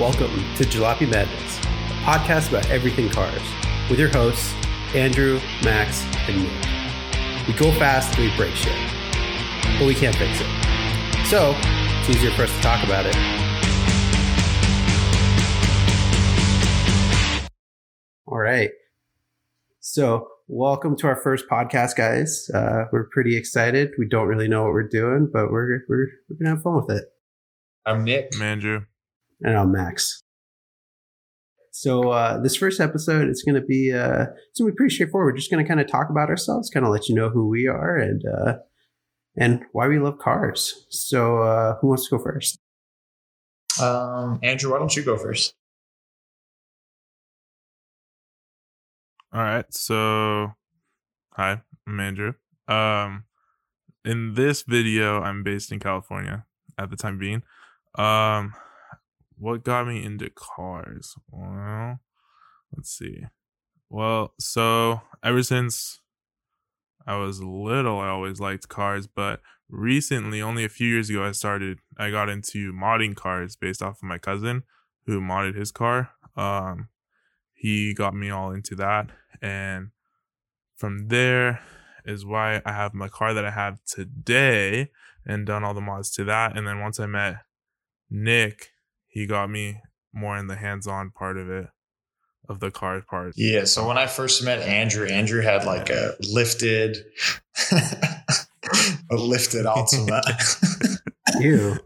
Welcome to Jalopy Madness, a podcast about everything cars, with your hosts, Andrew, Max, and Nick. We go fast and we break shit, but we can't fix it. So, it's easier for us to talk about it. All right. So, welcome to our first podcast, guys. Uh, we're pretty excited. We don't really know what we're doing, but we're we're we're gonna have fun with it. I'm Nick. I'm Andrew. And I'm Max. So uh, this first episode is going to be uh, it's going to be pretty straightforward. We're just going to kind of talk about ourselves, kind of let you know who we are and uh, and why we love cars. So uh, who wants to go first? Um, Andrew, why don't you go first? All right. So, hi, I'm Andrew. Um, in this video, I'm based in California at the time being. Um, what got me into cars? Well, let's see. Well, so ever since I was little, I always liked cars, but recently, only a few years ago, I started, I got into modding cars based off of my cousin who modded his car. Um, he got me all into that. And from there is why I have my car that I have today and done all the mods to that. And then once I met Nick, he got me more in the hands on part of it, of the car part. Yeah. So when I first met Andrew, Andrew had like a lifted, a lifted Altima. Ew.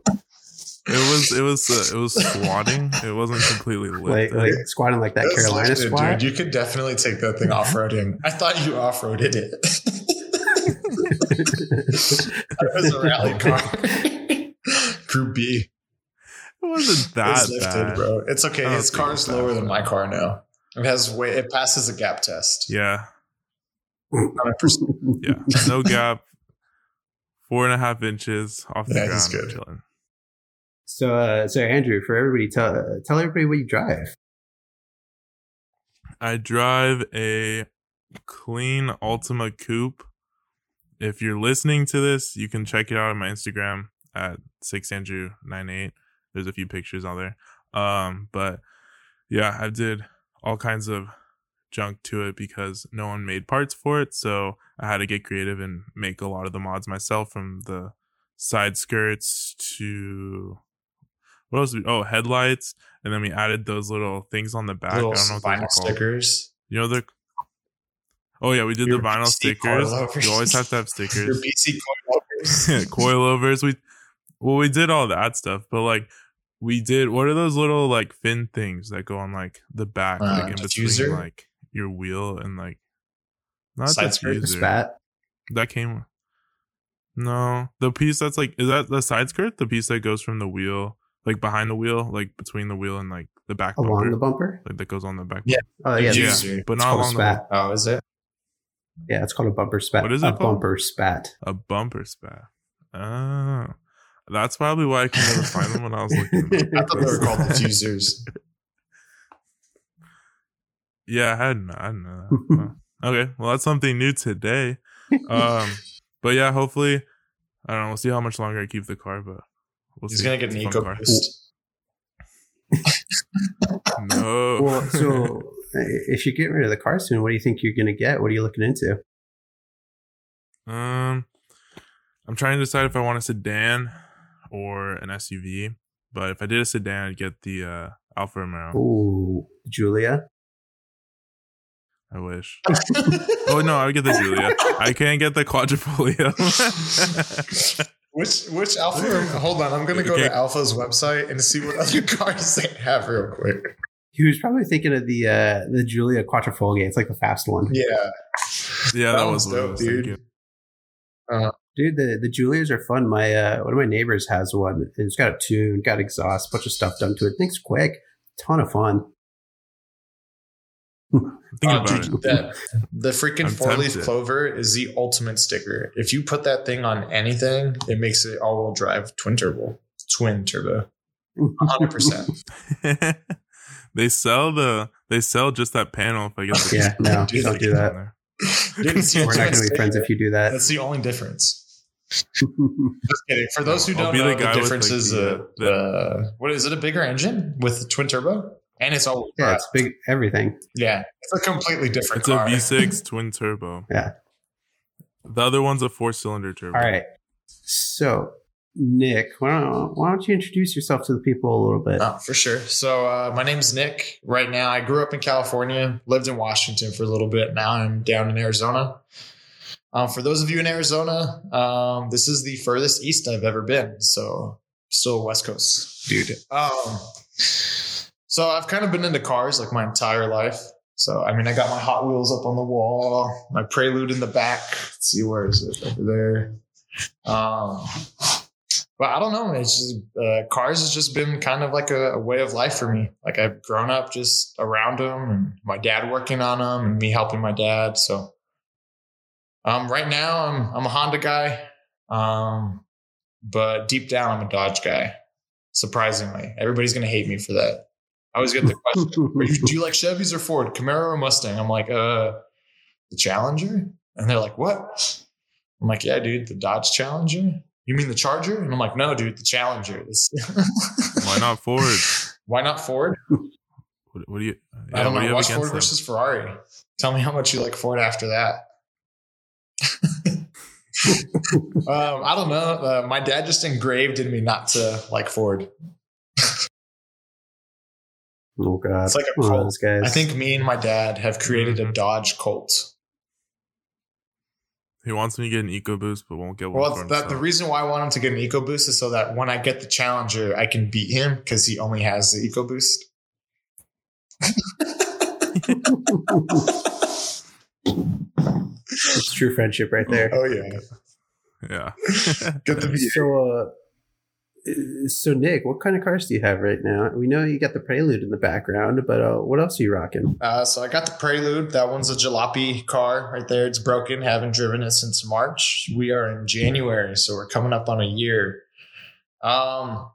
It was it was uh, it was squatting. It wasn't completely like, lifted. like squatting like that That's Carolina lifted, squat. Dude, you could definitely take that thing off roading. I thought you off roaded it. that was a rally car. Group B. it wasn't that It's lifted, bad. bro. It's okay. His think car's it's that lower than my car now. It has way. It passes a gap test. Yeah, 100%. yeah. No gap. Four and a half inches off the Yeah, ground. good. Chilling. so uh, so Andrew, for everybody, tell uh, tell everybody what you drive. I drive a clean Altima Coupe. If you're listening to this, you can check it out on my Instagram at sixandrew98. There's a few pictures on there. Um, but yeah, I did all kinds of junk to it because no one made parts for it. So I had to get creative and make a lot of the mods myself from the side skirts to what else? we- Oh, headlights. And then we added those little things on the back. Little I don't know what vinyl stickers. You know the. Oh yeah, we did Your the vinyl PC stickers. coilovers. You always have to have Your stickers. BC coilovers. Coilovers. We well, we did all that stuff, but like we did. What are those little like fin things that go on like the back, Uh, like in between like your wheel and like not Side skirt? diffuser. Spat. That came. No, the piece that's like is that the side skirt? The piece that goes from the wheel, like behind the wheel, like between the wheel and like the back Along bumper, the bumper. like that goes on the back. Yeah. Oh yeah, yeah, but not a along the spat. Oh, is it? Yeah, it's called a bumper spat. What is a it called? bumper spat. A bumper spat. Oh. That's probably why I could never find them when I was looking. them I thought they were called diffusers. Yeah, I hadn't, I didn't know. Okay, well, that's something new today. Um, but yeah, hopefully, I don't know. We'll see how much longer I keep the car, but we'll He's see. gonna get an It's a eco car. boost. No. well, so if you get rid of the car soon, what do you think you're going to get? What are you looking into? um, I'm trying to decide if I want a sedan or an SUV. But if I did a sedan, I'd get the uh, Alfa Romeo. Ooh, Giulia. I wish. oh no, I would get the Giulia. I can't get the Quadrifoglio. Which which Alfa? Hold on, I'm gonna go Okay. to Alfa's website and see what other cars they have real quick. He was probably thinking of the uh, the Giulia Quattrofoglio. It's like the fast one. Yeah, yeah, that, That was one's what I dope, was dude. thinking. Dude, the, the Giulias are fun. My uh, one of my neighbors has one. and It's got a tune, got exhaust, bunch of stuff done to it. Thing's quick, ton of fun. Think Uh, dude, it. that- the freaking I'm four leaf clover is the ultimate sticker. If you put that thing on anything, it makes it all wheel drive twin turbo. Twin turbo. 100%. they sell the they sell just that panel if I get the Yeah, no, Dude, don't do that. Dude, it's the We're not going to be friends if you do that. That's the only difference. Just kidding. For those who I'll don't be the know the, guy with, like, differences, the, uh, uh, what is it? A bigger engine with the twin turbo, and it's all yeah, it's big. Everything. yeah, it's a completely different. It's a car. V6 twin turbo. Yeah. The other one's a four cylinder turbo. All right. So, Nick, why don't, why don't you introduce yourself to the people a little bit? Oh, for sure. So uh, my name's Nick. Right now, I grew up in California, lived in Washington for a little bit. Now I'm down in Arizona. Um, for those of you in Arizona, um, this is the furthest east I've ever been. So still West Coast, dude. Um, so I've kind of been into cars like my entire life. So I mean, I got my Hot Wheels up on the wall, my Prelude in the back. Let's see where is it over there. Um, but I don't know. It's just uh, cars has just been kind of like a, a way of life for me. Like I've grown up just around them, and my dad working on them, and me helping my dad. So, um, right now I'm I'm a Honda guy, um, but deep down I'm a Dodge guy. Surprisingly, everybody's gonna hate me for that. I always get the question: Do you like Chevys or Ford, Camaro or Mustang? I'm like, uh, the Challenger, and they're like, what? I'm like, yeah, dude, the Dodge Challenger. You mean the Charger? And I'm like, no, dude, the Challenger. Why not Ford? Why not Ford? What, what do you? I don't what do you know. Watch Ford them? versus Ferrari. Tell me how much you like Ford after that. Um, I don't know. Uh, my dad just engraved in me not to like Ford. oh God, It's like a One of cult. those guys. I think me and my dad have created a Dodge cult. He wants me to get an EcoBoost, but won't get one. Well, that, the reason why I want him to get an EcoBoost is so that when I get the Challenger, I can beat him because he only has the EcoBoost. it's true friendship right there. Oh yeah, yeah. get the So, uh, so Nick, what kind of cars do you have right now? We know you got the Prelude in the background, but uh, what else are you rocking? Uh, so I got the Prelude. That one's a jalopy car right there. It's broken. Haven't driven it since March. We are in January, so we're coming up on a year. Um,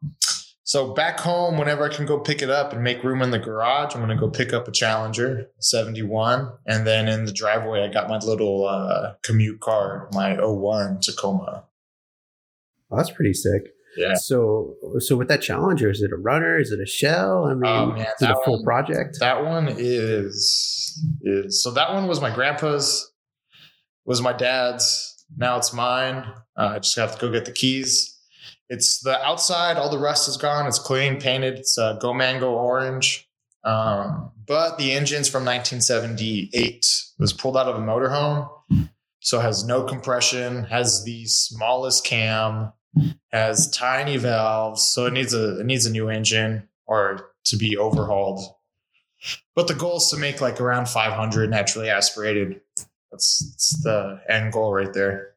so back home, whenever I can go pick it up and make room in the garage, I'm gonna go pick up a Challenger 71, and then in the driveway, I got my little uh, commute car, my 01 Tacoma. Oh, that's pretty sick. Yeah. So, so with that Challenger, is it a runner? Is it a shell? I mean, Oh, man, is it a full one- project? That one is is so that one was my grandpa's, was my dad's. Now it's mine. Uh, I just have to go get the keys. It's the outside. All the rust is gone. It's clean, painted. It's uh, Go Mango orange. Um, but the engine's from 1978. It was pulled out of a motorhome, so has no compression. Has the smallest cam. Has tiny valves, so it needs a it needs a new engine or to be overhauled. But the goal is to make like around 500 naturally aspirated. That's, that's the end goal right there.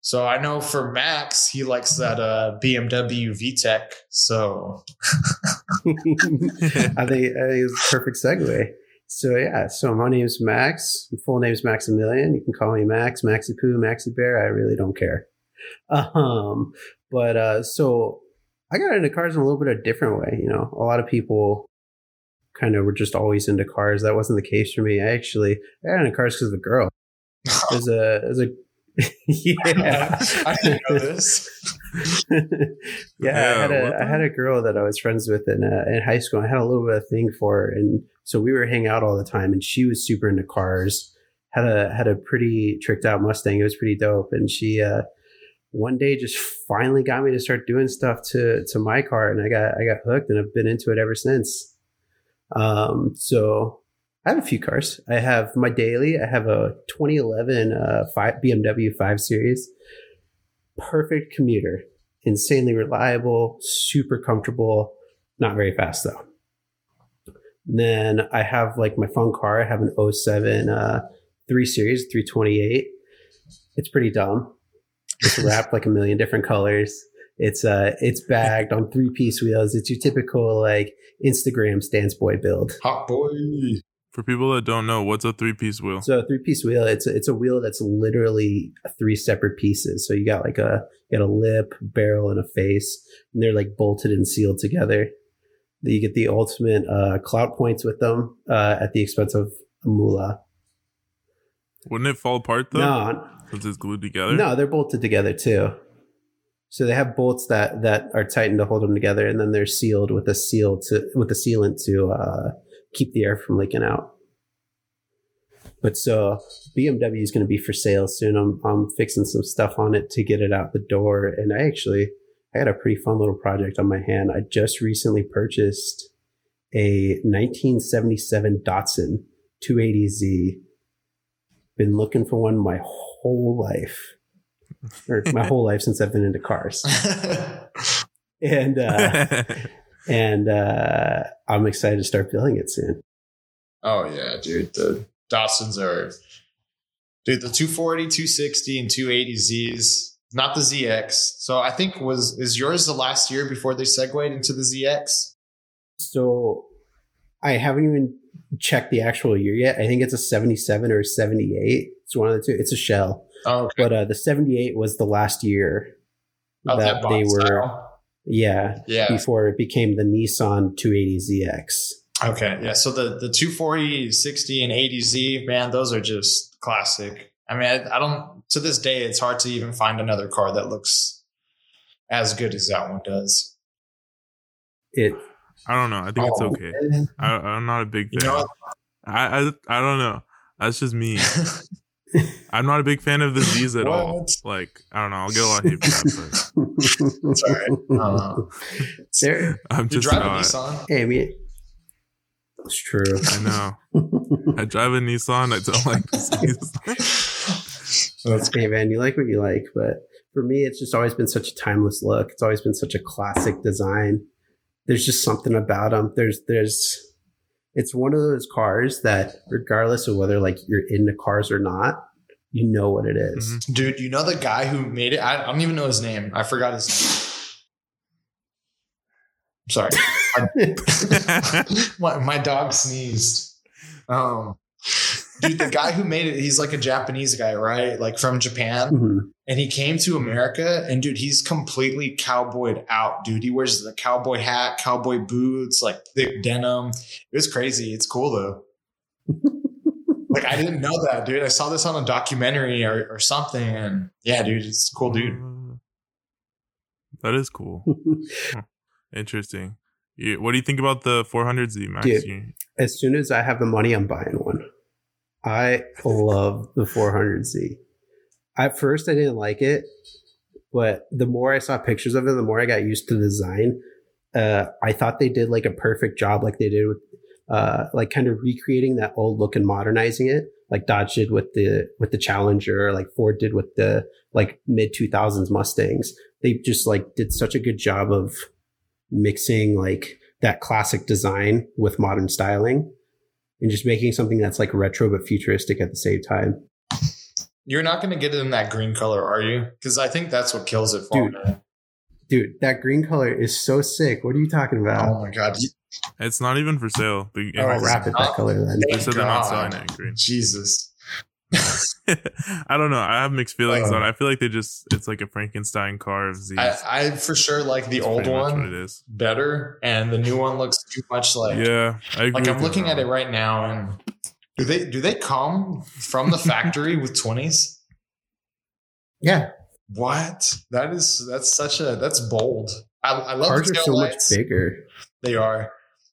So I know for Max, he likes that uh, BMW VTEC. So I think, it's a perfect segue. So yeah, so my name's Max. My full name's Maximilian. You can call me Max, Maxi Poo, Maxi Bear. I really don't care. Um, but uh, so I got into cars in a little bit of a different way. You know, a lot of people kind of were just always into cars. That wasn't the case for me. I actually I got into cars because of a girl. There's a there's a yeah. I didn't know this. yeah, I had a I had a girl that I was friends with in uh, in high school. I had a little bit of thing for her, and so we were hanging out all the time. And she was super into cars. had a had a pretty tricked out Mustang. It was pretty dope. And she uh, one day just finally got me to start doing stuff to to my car, and I got I got hooked, and I've been into it ever since. Um, so I have a few cars. I have my daily. I have a 2011 uh, five, BMW 5 Series. Perfect commuter, insanely reliable, super comfortable, not very fast though. Then I have like my fun car. I have an 07 uh, 3 Series 328. It's pretty dumb. It's wrapped like a million different colors. It's uh it's bagged on three piece wheels. It's your typical like Instagram stance boy build. Hot boy. For people that don't know, what's a three piece wheel? So a three piece wheel, it's a, it's a wheel that's literally three separate pieces. So you got like a you got a lip, barrel, and a face, and they're like bolted and sealed together. You get the ultimate uh, clout points with them uh, at the expense of a moolah. Wouldn't it fall apart though? No, Since it's glued together. no, they're bolted together too. So they have bolts that that are tightened to hold them together, and then they're sealed with a seal to with a sealant to uh, keep the air from leaking out. But so BMW is going to be for sale soon. I'm I'm fixing some stuff on it to get it out the door, and I actually I had a pretty fun little project on my hand. I just recently purchased a 1977 Datsun 280Z. Been looking for one my whole life, or my whole life since I've been into cars, and uh, and uh, I'm excited to start building it soon. oh yeah, dude. The Datsuns are dude, the 240, 260, and 280Zs, not the ZX. So I think was is yours the last year before they segued into the ZX? So I haven't even checked the actual year yet. I think it's a 77 or 78. It's one of the two. It's a shell. Oh, okay. But uh, the 78 was the last year Of that, they were, style. Yeah, Yeah. before it became the Nissan 280ZX. Okay. Yeah. So the, the 240, 60, and 80Z, man, those are just classic. I mean, I, I don't, to this day, it's hard to even find another car that looks as good as that one does. It, I don't know. I think it's Oh, okay. I, I'm not a big You fan. know I, I I don't know. That's just me. I'm not a big fan of the Z's at all. Like I don't know. I'll get a lot of hate for that, It's all right. Uh, there, I'm you just drive a. Nissan? hey, I mean, it's true. I know. I drive a Nissan. I don't like the Z's. That's hey, man, you like what you like, but for me, it's just always been such a timeless look. It's always been such a classic design. There's just something about them. There's, there's, it's one of those cars that, regardless of whether like you're into cars or not, you know what it is. Mhm. Dude, you know the guy who made it? I, I don't even know his name. I forgot his name. Sorry. my, my dog sneezed. Um, dude, the guy who made it, he's like a Japanese guy, right? Like from Japan. Mhm. And he came to America and dude, he's completely cowboyed out, dude. He wears the cowboy hat, cowboy boots, like thick denim. It was crazy. It's cool though. like I didn't know that, dude. I saw this on a documentary or, or something. And yeah, dude, it's a cool dude. Uh, That is cool. Interesting. You, what do you think about the 400Z Max? Dude. As soon as I have the money, I'm buying one. I love the 400Z. At first, I didn't like it, but the more I saw pictures of it, the more I got used to the design. Uh, I thought they did like a perfect job, like they did with, uh, like kind of recreating that old look and modernizing it, like Dodge did with the with the Challenger, like Ford did with the like mid 2000s Mustangs. They just like did such a good job of mixing like that classic design with modern styling and just making something that's like retro but futuristic at the same time. You're not going to get it in that green color, are you? Because I think that's what kills it for Dude. me. Dude, that green color is so sick. What are you talking about? Oh my God. It's not even for sale. The- Oh, wrap it that color then. They said they're not selling it in green. Jesus. I don't know. I have mixed feelings Uh. on it. I feel like they just, it's like a Frankenstein car of Z's. I, I for sure like the That's old pretty much what one it is. better, and the new one looks too much like. yeah. I agree Like I'm looking you, at it right now, and do they do they come from the factory with twenties? Yeah, What? That is that's such a that's bold. I, I love cars the are tail so much lights. bigger. They are.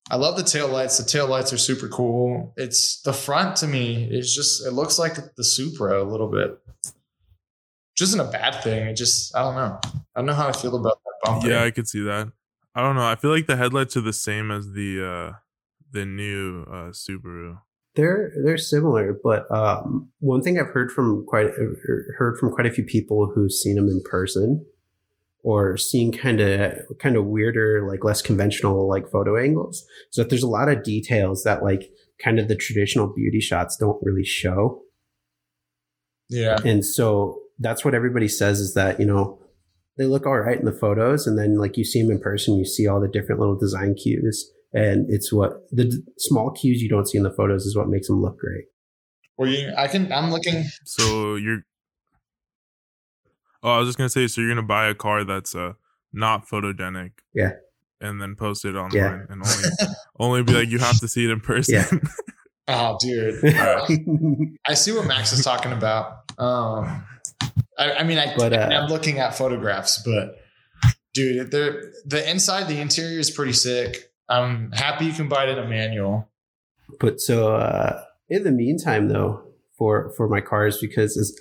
I love the tail lights. The tail lights are super cool. It's the front to me is just it looks like the Supra a little bit. Which isn't a bad thing. It just I don't know. I don't know how I feel about that bumper. Yeah, I could see that. I don't know. I feel like the headlights are the same as the uh the new uh Subaru. They're they're similar, but um, one thing I've heard from quite heard from quite a few people who've seen them in person, or seeing kind of kind of weirder, like less conventional, like photo angles, so that there's a lot of details that like kind of the traditional beauty shots don't really show. Yeah. And so that's what everybody says is that, you know, they look all right in the photos. And then, like, you see them in person, you see all the different little design cues. And it's what the d- small cues you don't see in the photos is what makes them look great. Well, you, I can. I'm looking. So you're Oh, I was just gonna say, so you're gonna buy a car that's uh not photogenic. Yeah. And then post it online Yeah. and only only be like you have to see it in person. Yeah. Oh, dude. I see what Max is talking about. Um, I, I mean, I, But, uh, I'm looking at photographs, but dude, they're, the inside, the interior is pretty sick. I'm happy you can buy it in a manual. But so uh, in the meantime, though, for for my cars, because as,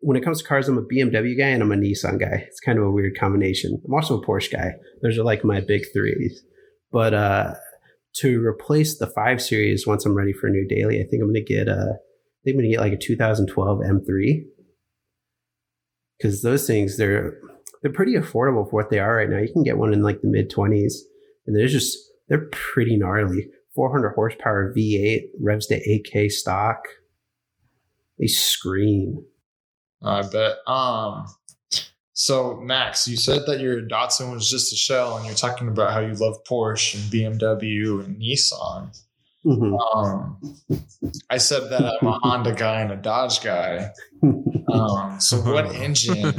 when it comes to cars, I'm a BMW guy and I'm a Nissan guy. It's kind of a weird combination. I'm also a Porsche guy. Those are like my big threes. But uh, to replace the five series once I'm ready for a new daily, I think I'm to get a. I think I'm to get like a 2012 M3 because those things they're they're pretty affordable for what they are right now. You can get one in like the mid 20s, and they're just they're pretty gnarly. 400 horsepower V8 revs to 8K stock. They scream. I bet. Um, so Max, you said that your Datsun was just a shell, and you're talking about how you love Porsche and BMW and Nissan. Mhm. Um, I said that I'm a Honda guy and a Dodge guy. Um, so what engine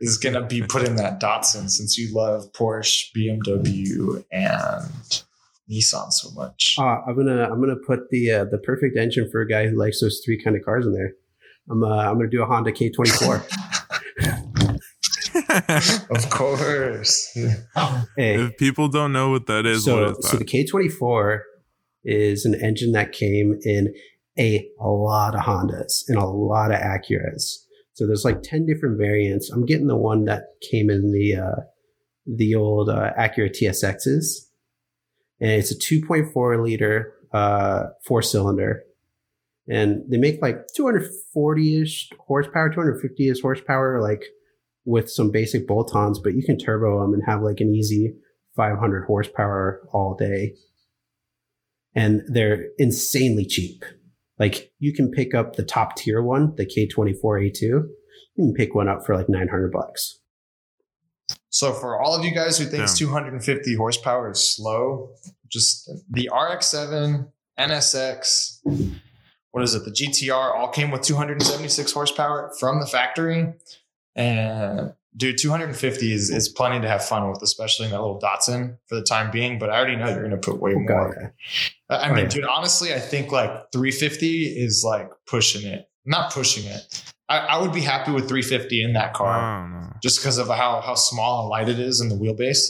is going to be put in that Datsun since you love Porsche, BMW, and Nissan so much? Uh, I'm gonna I'm gonna put the uh, the perfect engine for a guy who likes those three kind of cars in there. I'm uh, I'm gonna do a Honda K24. Of course. hey, if people don't know what that is, what so is so the? K24 is an engine that came in a, a lot of Hondas and a lot of Acuras. So there's like 10 different variants. I'm getting the one that came in the uh, the old uh, Acura TSXs. And it's a 2.4 liter uh, four cylinder. And they make like 240 ish horsepower, 250 ish horsepower, like with some basic bolt ons, but you can turbo them and have like an easy 500 horsepower all day. And they're insanely cheap. Like you can pick up the top tier one, the K24A2. You can pick one up for like 900 bucks. So for all of you guys who thinks Damn. 250 horsepower is slow, just the RX-7, NSX, what is it? The GTR all came with 276 horsepower from the factory, and dude, 250 is is plenty to have fun with, especially in that little Datsun for the time being. But I already know you're going to put way more. I Oh, mean, yeah. dude, honestly, I think like 350 is like pushing it. Not pushing it. I, I would be happy with 350 in that car just because of how how small and light it is in the wheelbase.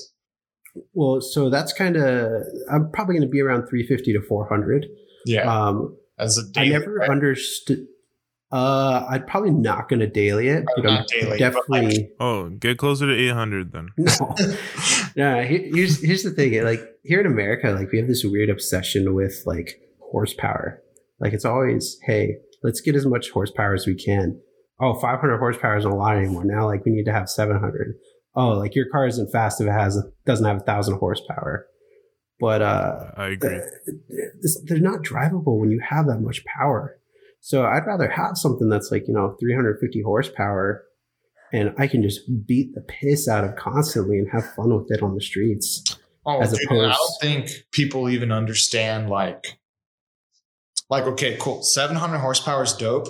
Well, so that's kind of, I'm probably going to be around 350 to 400. Yeah, Um, as a I daily, never right? understood. Uh, I'm probably not going to daily it, but I'm Not daily, but, definitely Oh, get closer to 800 then. no. no, here's here's the thing. Like here in America, like we have this weird obsession with like horsepower. Like it's always, hey, let's get as much horsepower as we can. Oh, 500 horsepower isn't a lot anymore. Now, like we need to have 700. Oh, like your car isn't fast if it has doesn't have a thousand horsepower. But uh, I agree. they're not drivable when you have that much power. So I'd rather have something that's like, you know, 350 horsepower and I can just beat the piss out of constantly and have fun with it on the streets. Oh, as dude, and I don't think people even understand like, like okay, cool, seven hundred horsepower is dope,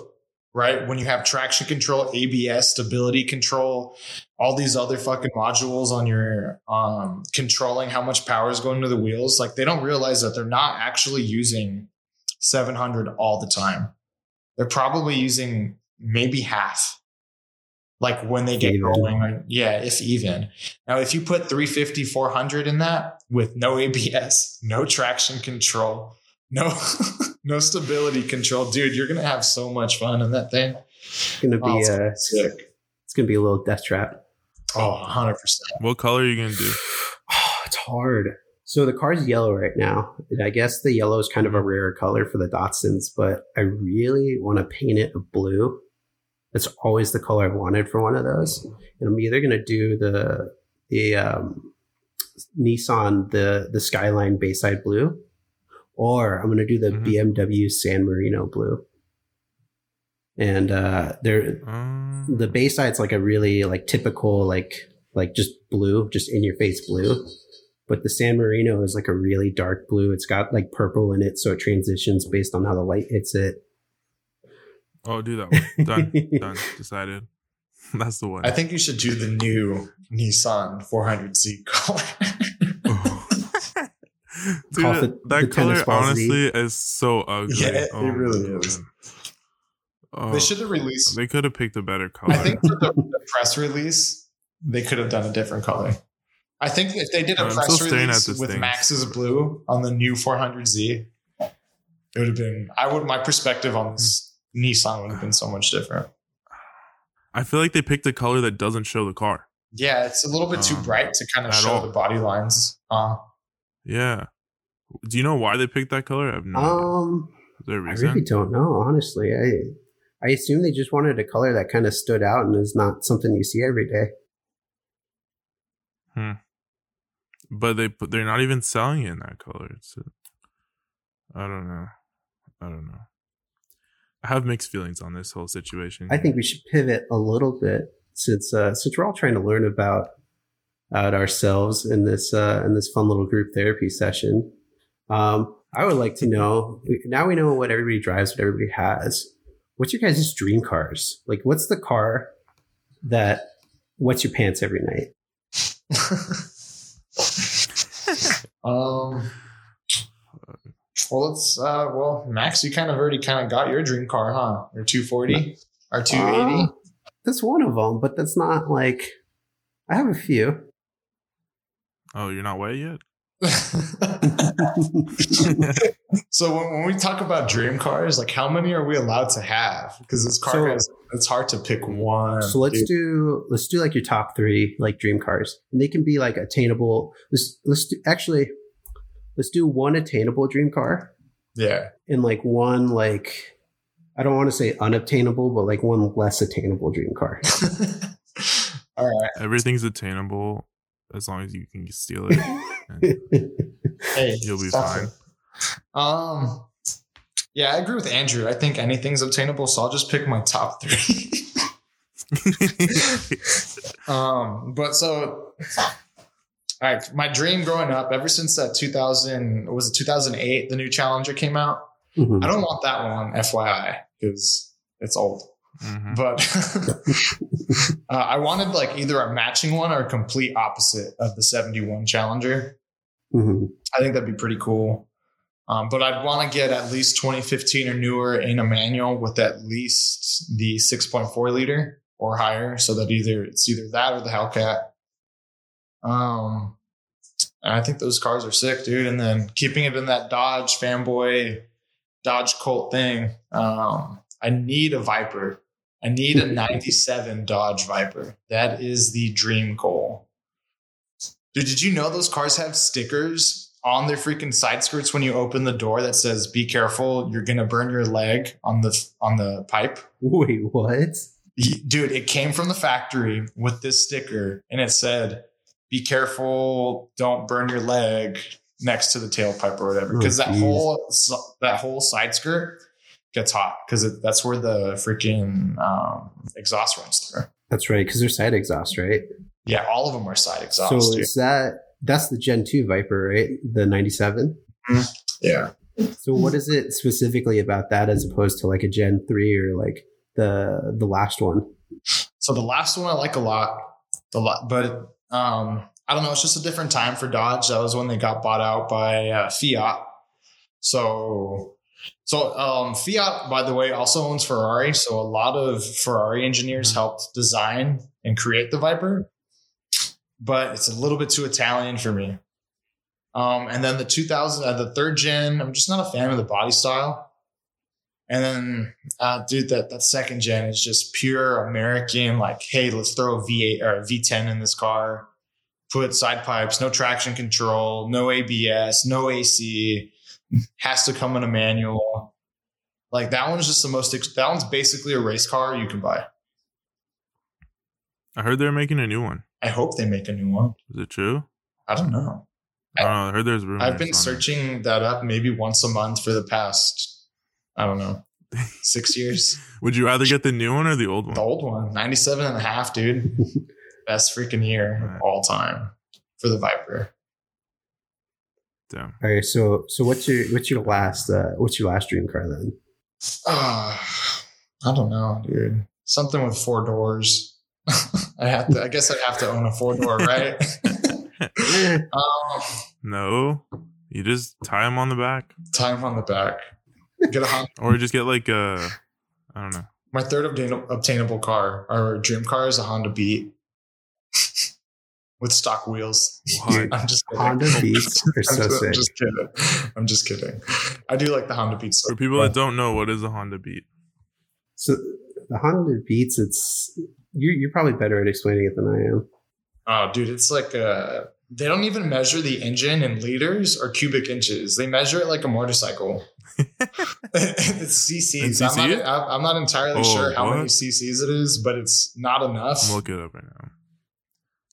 right? When you have traction control, ABS, stability control, all these other fucking modules on your um controlling how much power is going to the wheels, like they don't realize that they're not actually using seven hundred all the time. They're probably using maybe half. Like when they get rolling, like, yeah, if even. Now, if you put 350, 400 in that with no ABS, no traction control, no no stability control, dude, you're gonna have so much fun in that thing. It's gonna Oh, be it's uh, sick. it's gonna be a little death trap. Oh, 100 percent. What color are you gonna do? it's hard. So the car's yellow right now. And I guess the yellow is kind of a rare color for the Datsuns, but I really want to paint it a blue. That's always the color I've wanted for one of those. And I'm either gonna do the the um, Nissan the the Skyline Bayside blue, or I'm gonna do the Mhm. BMW San Marino blue. And uh, there Um, the Bayside's like a really like typical like like just blue, just in your face blue. But the San Marino is like a really dark blue. It's got like purple in it, so it transitions based on how the light hits it. oh, do that one. Done. Done. Decided. That's the one. I think you should do the new Nissan 400Z color. Dude, Call it that the color tennis ball Z. honestly is so ugly. Yeah, it Oh my really God. is. Oh, They should have released. They could have picked a better color. I think for the, the press release, they could have done a different color. I think if they did a I'm press still staring at release with thing. Max's blue on the new 400Z, it would have been. I would. My perspective on this Nissan would have been so much different. I feel like they picked a color that doesn't show the car. Yeah, it's a little bit too Um, bright to kind of show all. the body lines. Uh, Yeah. Do you know why they picked that color? I have no idea. Um, Is there a I really don't know, honestly. I I assume they just wanted a color that kind of stood out and is not something you see every day. Hmm. but they put they're not even selling it in that color. It's I don't know. I don't know. I have mixed feelings on this whole situation. I think we should pivot a little bit since uh, since we're all trying to learn about about ourselves in this uh, in this fun little group therapy session. Um, I would like to know now we know what everybody drives, what everybody has. What's your guys' dream cars? Like, what's the car that what's your pants every night? um. Well, let's. Uh, well, Max, you kind of already kind of got your dream car, huh? Your 240 or 280. Uh, that's one of them, but that's not like I have a few. Oh, you're not wet yet? so when, when we talk about dream cars, like how many are we allowed to have? Because this car So- has, it's hard to pick one. So let's dude. do let's do like your top three like dream cars, and they can be like attainable. Let's let's do actually let's do one attainable dream car yeah. and like one like I don't want to say unobtainable, but like one less attainable dream car. All right. Everything's attainable as long as you can steal it. Hey, You'll be fine. it. Um. Yeah, I agree with Andrew. I think anything's obtainable, so I'll just pick my top three. um, but so, all right, my dream growing up, ever since that 2000 was it 2008, the new Challenger came out. Mhm. I don't want that one, FYI, because it's old. Mhm. But uh, I wanted like either a matching one or a complete opposite of the 71 Challenger. Mhm. I think that'd be pretty cool. Um, but I'd want to get at least 2015 or newer in a manual with at least the 6.4 liter or higher, so that either it's either that or the Hellcat. Um, and I think those cars are sick, dude. And then keeping it in that Dodge fanboy, Dodge Colt thing. Um, I need a Viper. I need a 97 Dodge Viper. That is the dream goal. Dude, did you know those cars have stickers on their freaking side skirts when you open the door that says "Be careful, you're gonna burn your leg" on the on the pipe? Wait, what? Dude, it came from the factory with this sticker, and it said, "Be careful, don't burn your leg next to the tailpipe or whatever." Oh, Because that geez. whole that whole side skirt gets hot because that's where the freaking um, exhaust runs through. That's right, because they're side exhaust, right? Yeah, all of them are side exhaust. so is that that's the Gen two Viper, right? The ninety seven. yeah. So what is it specifically about that as opposed to like a Gen three or like the the last one? So the last one I like a lot, the lot, but um, I don't know. It's just a different time for Dodge. That was when they got bought out by uh, Fiat. So, so um, Fiat, by the way, also owns Ferrari. So a lot of Ferrari engineers Mhm. helped design and create the Viper, but it's a little bit too Italian for me. Um, and then the 2000, uh, the third gen, I'm just not a fan of the body style. And then, uh, dude, that that second gen is just pure American. Like, hey, let's throw a V8 or a V10 in this car. Put side pipes, no traction control, no ABS, no AC. Has to come in a manual. Like that one's just the most. That one's basically a race car you can buy. I heard they're making a new one. I hope they make a new one. Is it true? I don't know. I don't know. I heard there's rumors. I've been on it. searching that up maybe once a month for the past, I don't know, six years. Would you rather get the new one or the old one? The old one, 97 and a half, dude. Best freaking year Right. of all time for the Viper. Damn. All right, so so what's your what's your last uh, what's your last dream car then? Uh, I don't know, dude. Something with four doors. I have to. I guess I'd have to own a four door, right? Um, No, You just tie them on the back, Tie them on the back. Get a Honda. or just get like a, I don't know. My third obtainable car, or dream car, is a Honda Beat with stock wheels. Why? I'm just kidding. Honda Beats are I'm just, sick. I'm just kidding. I'm just kidding. I do like the Honda Beats. For people that don't know, what is a Honda Beat? So the Honda Beats, it's you're you're probably better at explaining it than I am. Oh, dude, it's like uh they don't even measure the engine in liters or cubic inches. They measure it like a motorcycle. it's CCs. In I'm CC? not, I'm- I'm not entirely Oh, sure how many? CCs it is, but it's not enough. I'm looking it up right now.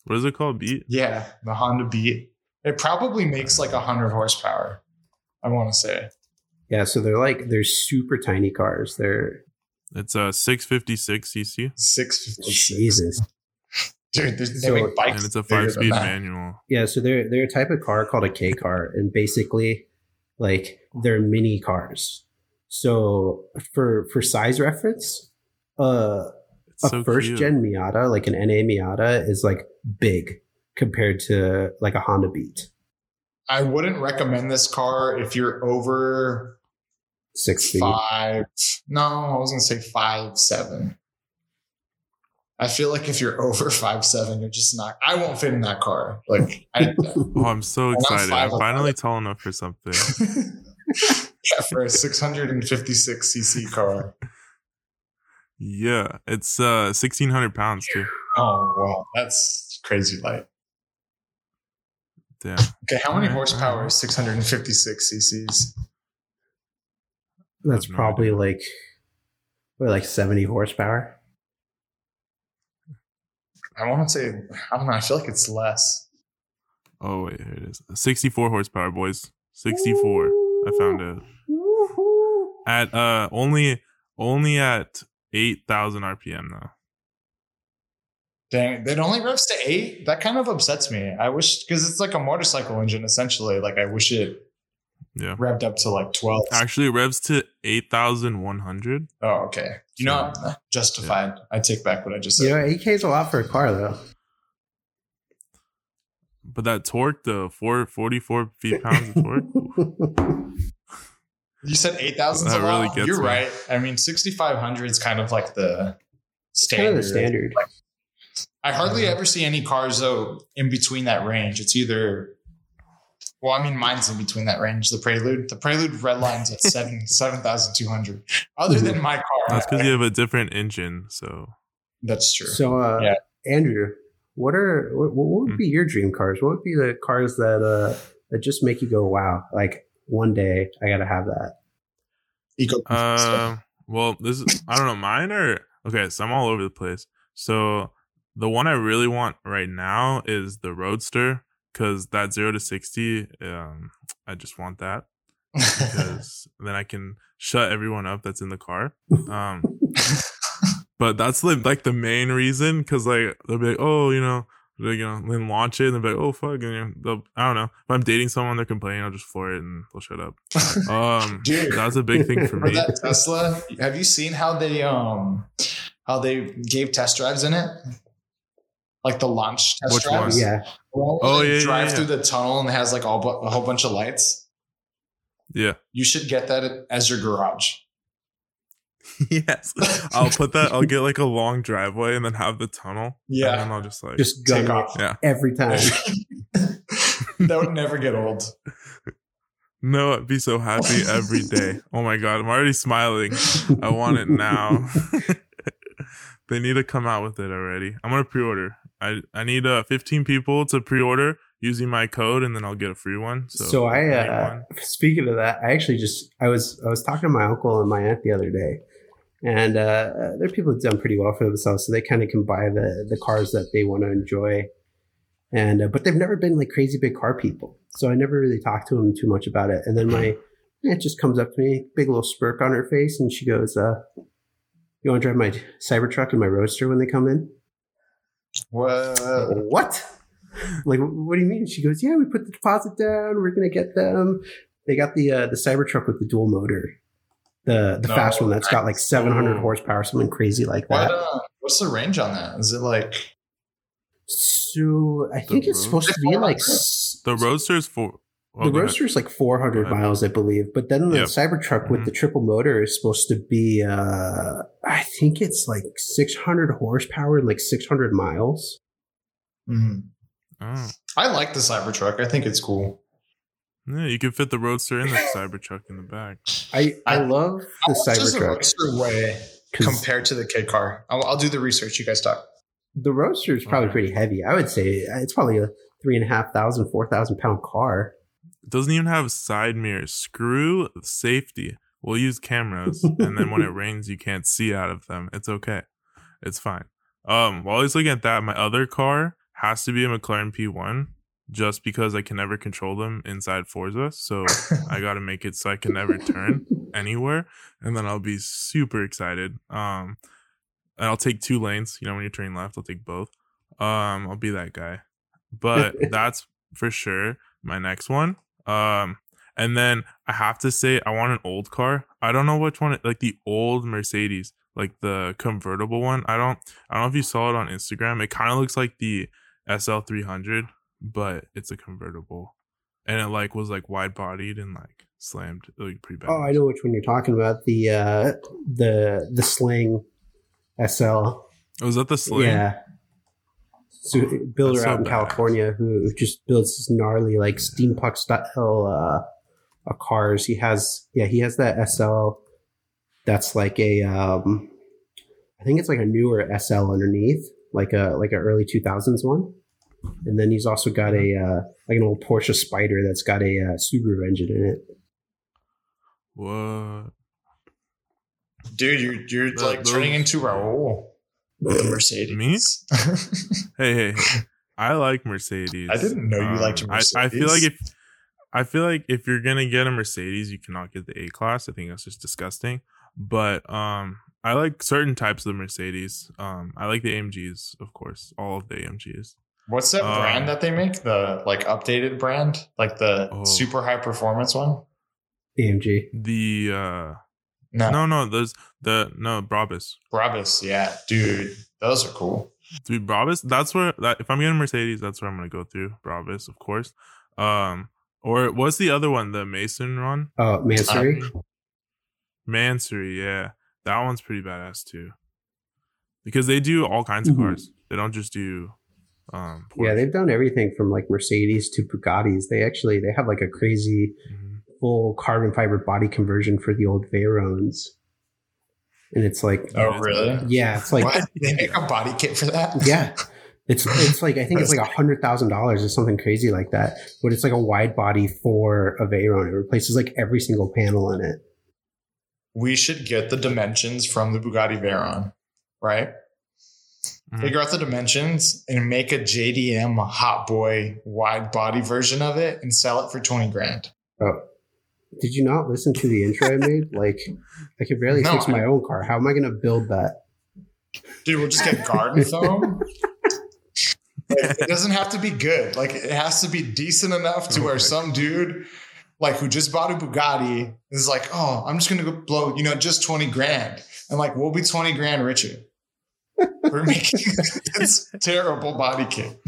What is it called? Beat? Yeah, the Honda Beat. It probably makes like a 100 horsepower, I want to say. Yeah, so they're like they're super tiny cars. They're It's a 656 cc 656. Jesus. Dude, they, they So- make bikes. and it's a bigger five-speed manual. Yeah, so they're they're a type of car called a K car, and basically, like they're mini cars. So for for size reference, uh, It's a so first cute. gen Miata, like an NA Miata, is like big compared to like a Honda Beat, I wouldn't recommend this car if you're over six feet. five. No, I was gonna say five seven. I feel like if you're over five seven, you're just not. I won't fit in that car. Like, I, Oh, I'm so I'm excited. I'm finally tall enough for something. yeah, for a 656 cc car. Yeah, it's uh 1600 pounds too. Oh wow, that's crazy light. Damn. Okay, how many Alright, horsepower alright. is 656 cc's? That's have no probably like what, like seventy horsepower. I want to say, I don't know. I feel like it's less. Oh wait, here it is. 64 horsepower, boys. 64. I found it at uh only only at 8000 RPM though. Dang, it only revs to eight. That kind of upsets me. I wish because it's like a motorcycle engine essentially. Like I wish it Yeah. revved up to like 12. Actually, it revs to 8100. Oh, okay. You know, what? justified. I take back what I just said. Yeah, eight K is a lot for a car, though. But that torque, the 444 feet pounds of torque. You said 8,000 That a lot. really gets You're me. right. I mean, 6,500 is kind of like the It's kind of standard. the standard. I hardly ever see any cars though in between that range. It's either well, I mean, mine's in between that range. The Prelude, the Prelude red lines at seven seven thousand two hundred. Other than my car, That's because you have a different engine. So that's true. So, uh, Yeah. Andrew, what are what, what would be your dream cars? What would be the cars that uh that just make you go, "Wow!" Like one day I got to have that. Eco. Uh, well, this is I don't know. Mine are okay. So I'm all over the place. So the one I really want right now is the Roadster because that zero to sixty. Um, I just want that because then I can shut everyone up that's in the car. Um, but that's like like the main reason because like they'll be like, oh, you know. They, you know, then launch it and they'll be like, "Oh fuck!" And you know, they'll, I don't know. If I'm dating someone, they're complaining. I'll just floor it and they'll shut up. Um, Dude. that's a big thing for For me. that Tesla, have you seen how they um how they gave test drives in it? Like the launch test Which drives. one? Yeah, The one Oh, where yeah, yeah, drive yeah. through the tunnel and it has like all bu- a whole bunch of lights. Yeah. You should get that as your garage. yes. I'll put that. I'll get like a long driveway and then have the tunnel. Yeah. And then I'll just like. just Take off. yeah. every time. that would never get old. No, I'd be so happy every day. Oh my god, I'm already smiling. I want it now. they need to come out with it already. I'm gonna pre-order. I I need uh 15 people to pre-order using my code, and then I'll get a free one. So, So, I, uh, speaking of that, I actually just I was I was talking to my uncle and my aunt the other day, and uh, they're people who've done pretty well for themselves, so they kind of can buy the the cars that they want to enjoy, and uh, but they've never been like crazy big car people, so I never really talked to them too much about it. And then my aunt just comes up to me, big little smirk on her face, and she goes, uh, "You want to drive my Cybertruck and my Roadster when they come in?" Whoa. what? Like, what do you mean? She goes, yeah, we put the deposit down. We're gonna get them. They got the uh, the Cybertruck with the dual motor, the the No, fast one that's got like 700 Oh. horsepower, something crazy like What, that. uh, what's the range on that? Is it like So I think it's supposed to be like s- the Roadster's for Well, the go. Roadster is like 400 Go miles, I believe. But then the Yep. Cybertruck with Mhm. the triple motor is supposed to be, uh, I think it's like 600 horsepower and like 600 miles. Mhm. Oh. I like the Cybertruck. I think it's cool. Yeah, you can fit the Roadster and the Cybertruck in the back. I, I I- love the How much does the Cybertruck. Roadster weigh 'cause compared to the kid car? I'll, I'll do the research. You guys talk. The Roadster is probably Okay. pretty heavy. I would say it's probably a three and a half thousand, four thousand pound car. It doesn't even have side mirrors. Screw safety. We'll use cameras, and then when it rains, you can't see out of them. It's okay. It's fine. Um, while he's looking at that, my other car has to be a McLaren P1, just because I can never control them inside Forza. So I got to make it so I can never turn anywhere, and then I'll be super excited. Um, and I'll take two lanes. You know, when you're turning left, I'll take both. Um, I'll be that guy. But that's for sure my next one. Um, and then I have to say I want an old car. I don't know which one. Like the old Mercedes, like the convertible one. I don't. I don't know if you saw it on Instagram. It kind of looks like the SL 300, but it's a convertible, and it like was like wide bodied and like slammed. Looked pretty bad. Oh, I know which one you're talking about. The uh, the the Sling SL. Was that the sling? Yeah. So builder so out in badass. California who just builds this gnarly like steampunk style uh, uh, cars. He has yeah he has that SL that's like a um I think it's like a newer SL underneath like a like a early two thousands one, and then he's also got a uh, like an old Porsche Spider that's got a uh, Subaru engine in it. What? Dude, you're you're The- like those- turning into Raul. The Mercedes. Me? Hey, hey, hey. I like Mercedes. I didn't know you liked I, I feel like if I feel like if you're gonna get a Mercedes, you cannot get the A class. I think that's just disgusting. But um, I like certain types of Mercedes. Um, I like the AMGs, of course, all of the AMGs. What's that Um, brand that they make? The like updated brand, like the Oh. super high performance one. AMG. The uh, No, no, no, there's the no Brabus. Brabus. Yeah, dude, those are cool. Dude, Brabus. That's where that if I'm getting Mercedes, that's where I'm gonna go through Brabus, of course. Um, or what's the other one? The Mason run. Oh, Mansory. Mansory, yeah, that one's pretty badass too. Because they do all kinds of Mhm. cars. They don't just do um Yeah, they've done everything from like Mercedes to Bugattis. They actually they have like a crazy Mhm. full carbon fiber body conversion for the old Veyrons. And it's like Oh, It's really? yeah, it's like what? They make a body kit for that? yeah. It's it's like I think it's like a hundred thousand dollars or something crazy like that. But it's like a wide body for a Veyron. It replaces like every single panel in it. We should get the dimensions from the Bugatti Veyron, right? Mhm. Figure out the dimensions and make a JDM a Hot Boy wide body version of it and sell it for twenty grand. Oh. Did you not listen to the intro I made? Like I could barely No, fix I- my own car. How am I gonna build that? Dude, we'll just get garden foam. It doesn't have to be good. Like it has to be decent enough to Oh where some dude like who just bought a Bugatti is like, oh, I'm just gonna go blow, you know, just 20 grand. And like we'll be 20 grand richer. We're making this terrible body kit.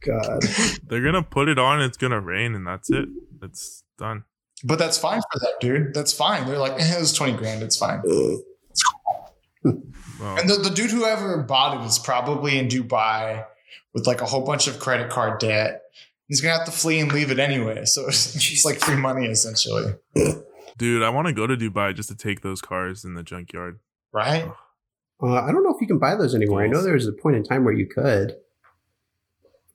God. They're gonna put it on. It's gonna rain, and that's it. It's done. But that's fine for that dude. That's fine. They're like, eh, it was 20 grand. It's fine. Well, And the, the dude who ever bought it is probably in Dubai with like a whole bunch of credit card debt. He's gonna have to flee and leave it anyway. So it's, it's like free money essentially. dude, I want to go to Dubai just to take those cars in the junkyard. Right? Uh, I don't know if you can buy those anymore. I know there was a point in time where you could,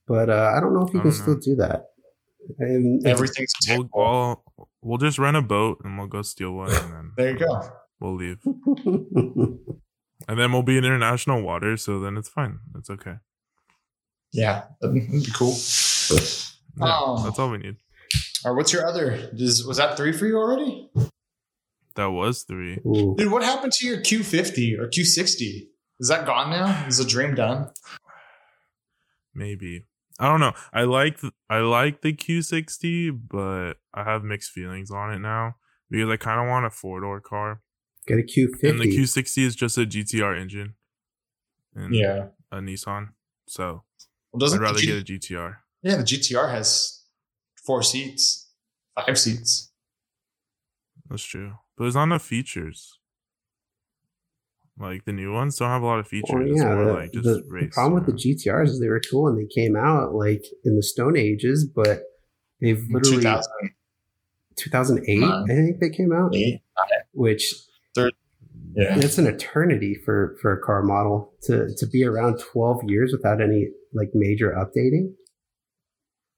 but uh, I don't know if you can don't still do that. And Everything's We'll, terrible. we'll we'll just rent a boat and we'll go steal one, and then There you go. We'll leave, and then we'll be in international waters. So then it's fine. It's okay. Yeah, that'd be cool. Yeah, Oh. that's all we need. Or what's your other? Is, was that three for you already? That was three. Ooh. Dude, what happened to your Q50 or Q60? Is that gone now? Is the dream done? Maybe I don't know. I like th- I like the Q60, but I have mixed feelings on it now because I kind of want a four door car, Get a Q50. and the Q60 is just a GTR engine, and Yeah. a Nissan. So Well, doesn't I'd rather G- get a GTR. Yeah, the GTR has four seats, five seats. That's true. But there's not enough features. Like the new ones don't have a lot of features. Well, yeah, more the, like just the, the race. problem with the. GTRs is they were cool and they came out like in the Stone Ages, but they've literally 2008. 2008, Nine. I think they came out, which Yeah. it's an eternity for for a car model to to be around 12 years without any like major updating.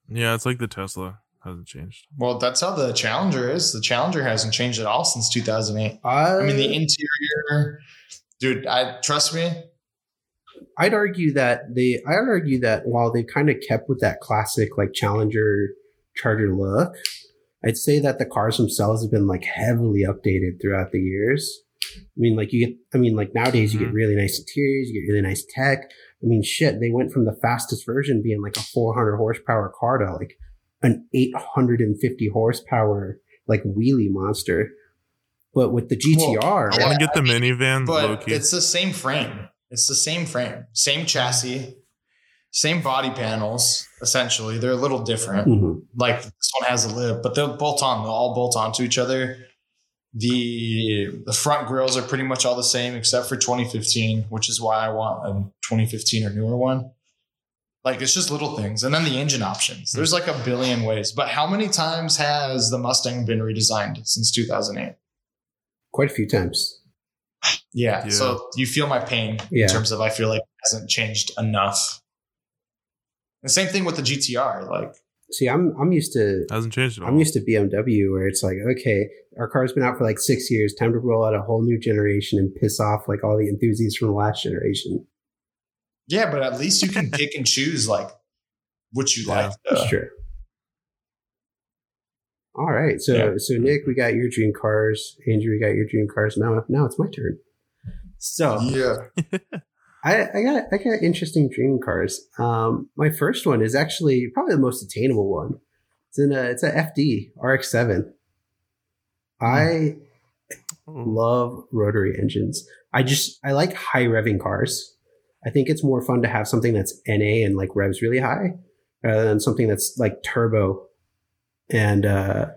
Yeah, it's like the Tesla hasn't changed. Well, that's how the Challenger is. The Challenger hasn't changed at all since 2008. I, I mean, the interior, dude. I trust me. I'd argue that they I'd argue that while they've kind of kept with that classic like Challenger Charger look, I'd say that the cars themselves have been like heavily updated throughout the years. I mean, like you get, I mean, like nowadays you get Mhm. really nice interiors, you get really nice tech. I mean, shit, they went from the fastest version being like a 400 horsepower car to like an 850 horsepower like wheelie monster. But with the GTR, I want to get the minivan low But key. it's the same frame. It's the same frame, same chassis, same body panels. Essentially, they're a little different. Mhm. Like this one has a lip, but they'll bolt on. They'll all bolt onto each other. The the front grills are pretty much all the same except for 2015, which is why I want a 2015 or newer one. Like it's just little things, and then the engine options. Hmm. There's like a billion ways. But how many times has the Mustang been redesigned since 2008? quite a few times. Yeah. Yeah. So you feel my pain Yeah. in terms of I feel like it hasn't changed enough. The same thing with the GTR. Like, See, I'm I'm used to hasn't changed at all. I'm used to BMW where it's like, okay, our car's been out for like six years. Time to roll out a whole new generation and piss off like all the enthusiasts from the last generation. Yeah, but at least you can pick and choose like what you Yeah. like. That's true. All right, so Yeah. so Nick, we got your dream cars. Andrew, we got your dream cars. Now now it's my turn. So yeah. I, I got I got interesting dream cars. Um, my first one is actually probably the most attainable one. It's in a it's a FD RX-7. I Oh, love rotary engines. I just I like high revving cars. I think it's more fun to have something that's NA and like revs really high rather than something that's like turbo and uh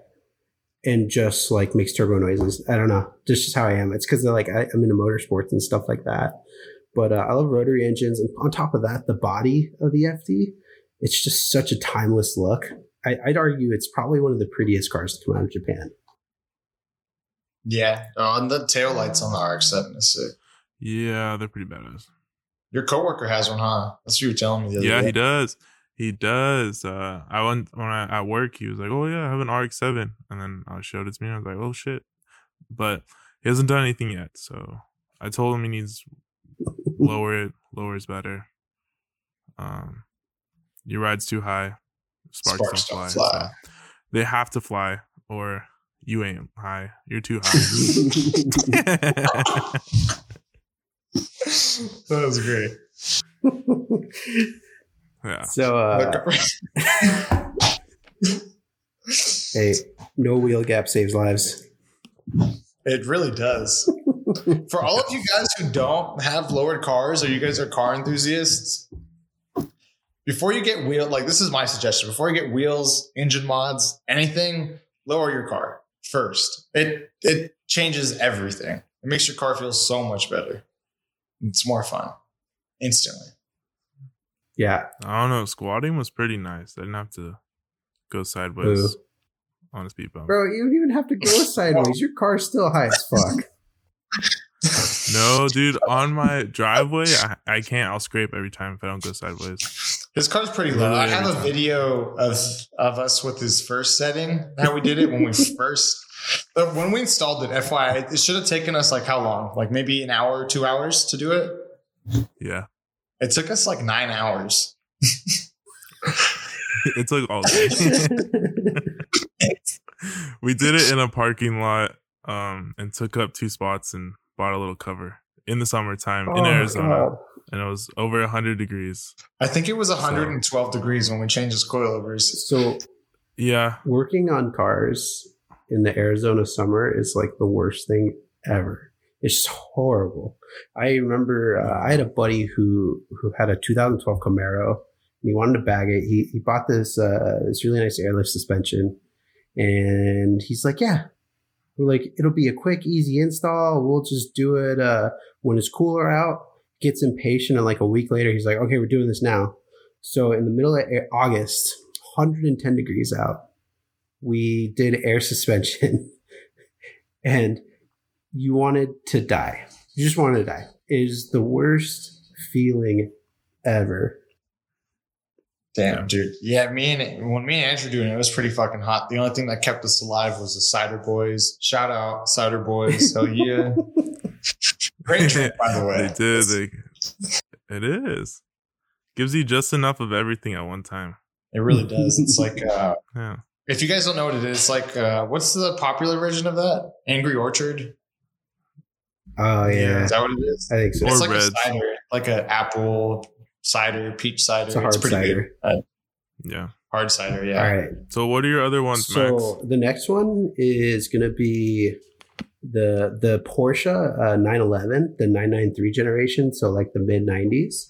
and just like makes turbo noises. I don't know. Just just how I am. It's because like I, I'm into motorsports and stuff like that. But uh, I love rotary engines, and on top of that, the body of the FD, it's just such a timeless look. I, I'd argue it's probably one of the prettiest cars to come out of Japan. Yeah. Oh, and the tail lights on the RX-7 is sick. yeah, they're pretty badass. Your coworker has one, huh? That's what you were telling me the other Yeah, day. he does. He does. Uh, I went when I at work. He was like, "Oh yeah, I have an RX-7," and then I showed it to me. I was like, "Oh shit!" But he hasn't done anything yet. So I told him he needs lower it. Lower is better. Um, your ride's too high. Sparks, Sparks don't don't fly. fly. So they have to fly, or you ain't high. You're too high. that was great. yeah. so uh, hey, no wheel gap saves lives. It really does. For all of you guys who don't have lowered cars or you guys are car enthusiasts, before you get wheel, like this is my suggestion, before you get wheels, engine mods, anything, lower your car first. It it changes everything. It makes your car feel so much better. It's more fun instantly. Yeah, I don't know. Squatting was pretty nice. I didn't have to go sideways Boo. on a speed bump. bro, you don't even have to go sideways. Your car's still high as fuck. No, dude, on my driveway, I, I can't. I'll scrape every time if I don't go sideways. His car's pretty low. I have a video of of us with his first setting. How we did it when we first but when we installed it. FYI, it should have taken us like how long? Like maybe an hour or two hours to do it. Yeah, It took us like nine hours. it took all day. we did it in a parking lot, um, and took up two spots and bought a little cover in the summertime in Oh, Arizona, God. and it was over hundred degrees. I think it was 112 degrees when we changed his coilovers. So Yeah, working on cars in the Arizona summer is like the worst thing ever. It's horrible. I remember uh, I had a buddy who who had a 2012 Camaro, and he wanted to bag it. He he bought this uh, this really nice airlift suspension, and he's like, yeah. We're like, it'll be a quick, easy install. We'll just do it uh, when it's cooler out. Gets impatient, and like a week later, he's like, okay, we're doing this now. So in the middle of August, 110 degrees out, we did air suspension, and you wanted to die. You just wanted to die. It is the worst feeling ever. Damn, dude. Yeah, me and when me and Andrew doing it, it was pretty fucking hot. The only thing that kept us alive was the Cider Boys. Shout out Cider Boys. Hell yeah. Great drink, by the way. They did. They, it is. Gives you just enough of everything at one time. It really does. It's like uh, Yeah. If you guys don't know what it is, like uh, what's the popular version of that? Angry Orchard. Oh yeah, Is that what it is? I think so. Or it's like Reds. a cider, like an apple cider, peach cider. It's a hard pretty cider. good. Uh, Yeah. hard cider, yeah. All right. So what are your other ones, So Max? the next one is going to be the the Porsche uh, 911, the 993 generation, so like the mid 90s.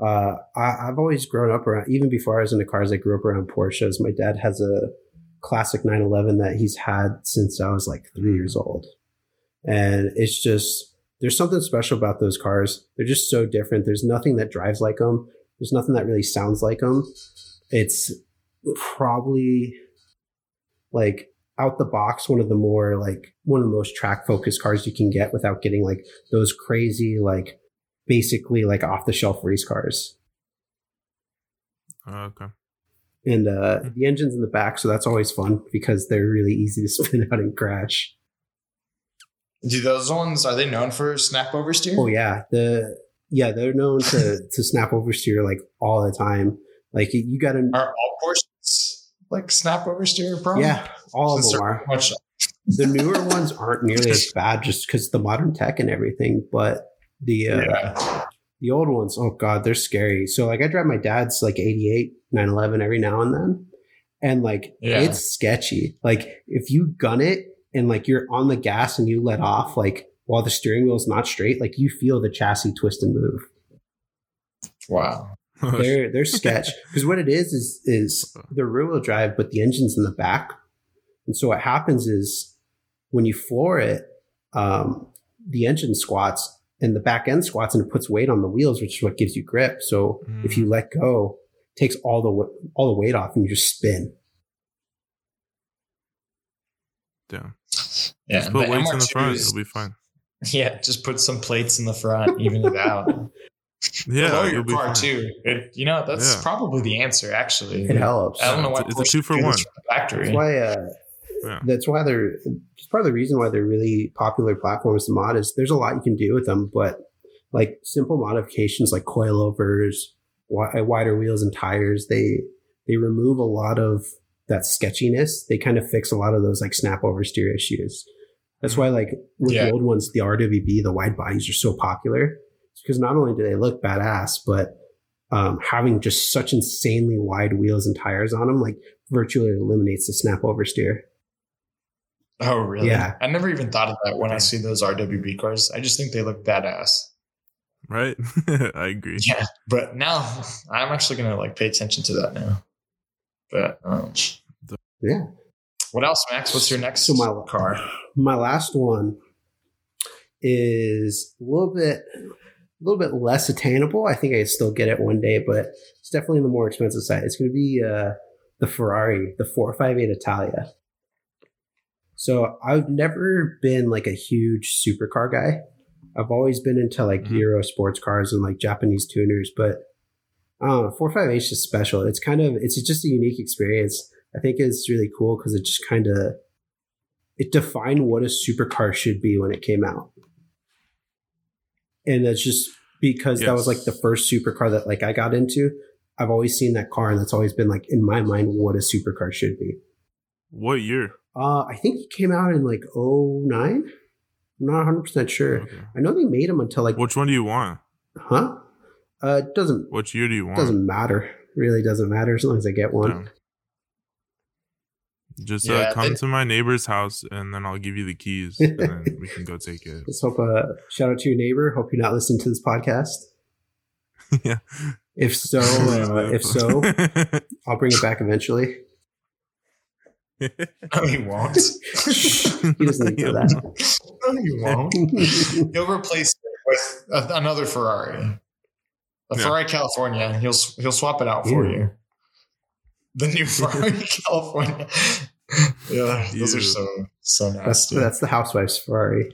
Uh, I, I've always grown up around, even before I was into cars, I grew up around Porsches. My dad has a classic 911 that he's had since I was like three years old. And it's just, there's something special about those cars. They're just so different. There's nothing that drives like them. There's nothing that really sounds like them. It's probably like out the box one of the more like one of the most track focused cars you can get without getting like those crazy like basically like off the shelf race cars Oh, okay. and uh the engine's in the back so that's always fun because they're really easy to spin out and crash Do those ones are they known for snap oversteer? oh yeah the yeah they're known to to snap oversteer like all the time like you gotta Are all Porsches like snap oversteer prone? yeah all of them they're are Much, the newer ones aren't nearly as bad just because the modern tech and everything but the uh, yeah. The old ones, oh god, they're scary. So like I drive my dad's like 88, 911 every now and then. And like Yeah. it's sketchy. Like if you gun it and like you're on the gas and you let off like while the steering wheel's not straight, like you feel the chassis twist and move. Wow. They're they're sketch. Because what it is is is the rear wheel drive, but the engine's in the back. And so what happens is when you floor it, um, the engine squats and the back end squats and it puts weight on the wheels, which is what gives you grip. So if you let go, it takes all the all the weight off and you just spin. Damn. Yeah. Just put the weights in the front. is- It'll be fine. yeah, just put some plates in the front, even it out. Yeah, Lower you'll your be car fine. too. It, you know, that's Yeah. probably the answer. Actually, It helps. I don't know why It's a- it's a two for do this one. factory. That's why. Uh, Yeah. That's why they're. It's part of the reason why they're really popular platforms to mod is there's a lot you can do with them, but like simple modifications like coilovers, wi- wider wheels and tires, they they remove a lot of that sketchiness. They kind of fix a lot of those like snap oversteer issues. That's why like with Yeah. the old ones, the RWB, the wide bodies are so popular. It's because not only do they look badass, but um, having just such insanely wide wheels and tires on them, like virtually eliminates the snap oversteer. Oh, really? Yeah. I never even thought of that when I see those RWB cars. I just think they look badass. Right? I agree. Yeah, but now I'm actually gonna like pay attention to that now. But um, Yeah. what else, Max? What's your next So my- car? My last one is a little bit a little bit less attainable. I think I still get it one day, but it's definitely on the more expensive side. It's going to be uh, the Ferrari, the 458 Italia. So I've never been like a huge supercar guy. I've always been into like Mhm. Euro sports cars and like Japanese tuners, but don't know, 458 is special. It's kind of it's just a unique experience. I think it's really cool because it just kind of it defined what a supercar should be when it came out. And that's just because that was like the first supercar that like I got into. I've always seen that car and that's always been like in my mind what a supercar should be. What year? Uh I think he came out in like 09. I'm not 100% sure. Okay. I know they made them until like Which one do you want? huh? Uh it doesn't Which year do you want? doesn't matter. Really doesn't matter as long as I get one. Damn. Just Yeah, uh, come they- to my neighbor's house and then I'll give you the keys and then we can go take it. Let's hope uh shout out to your neighbor. Hope you're not listening to this podcast. yeah. If so, uh, if so, I'll bring it back eventually. No, oh, he won't. he doesn't need that. No, oh, he won't. He'll replace it with a, another Ferrari, a Yeah. Ferrari California. He'll he'll swap it out for Ew. you. The new Ferrari California. Yeah, those are so so That's nasty. that's the housewife's Ferrari.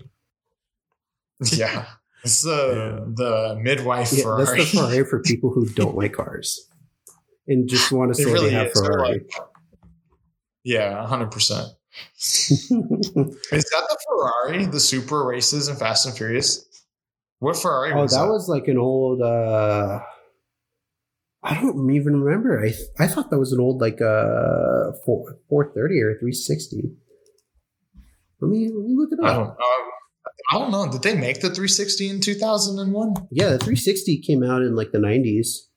yeah, it's the the midwife Yeah, Ferrari. that's the Ferrari for people who don't like cars and just want to It say really they have is. They're Ferrari. like- yeah, hundred percent. Is that the Ferrari, the Super races in Fast and Furious? What Ferrari oh, was that that? was like an old. uh I don't even remember. I I thought that was an old like uh four four thirty or three sixty. Let me let me look it I up. don't know. I don't know. Did they make the 360 in 2001? Yeah, the three sixty came out in like the nineties.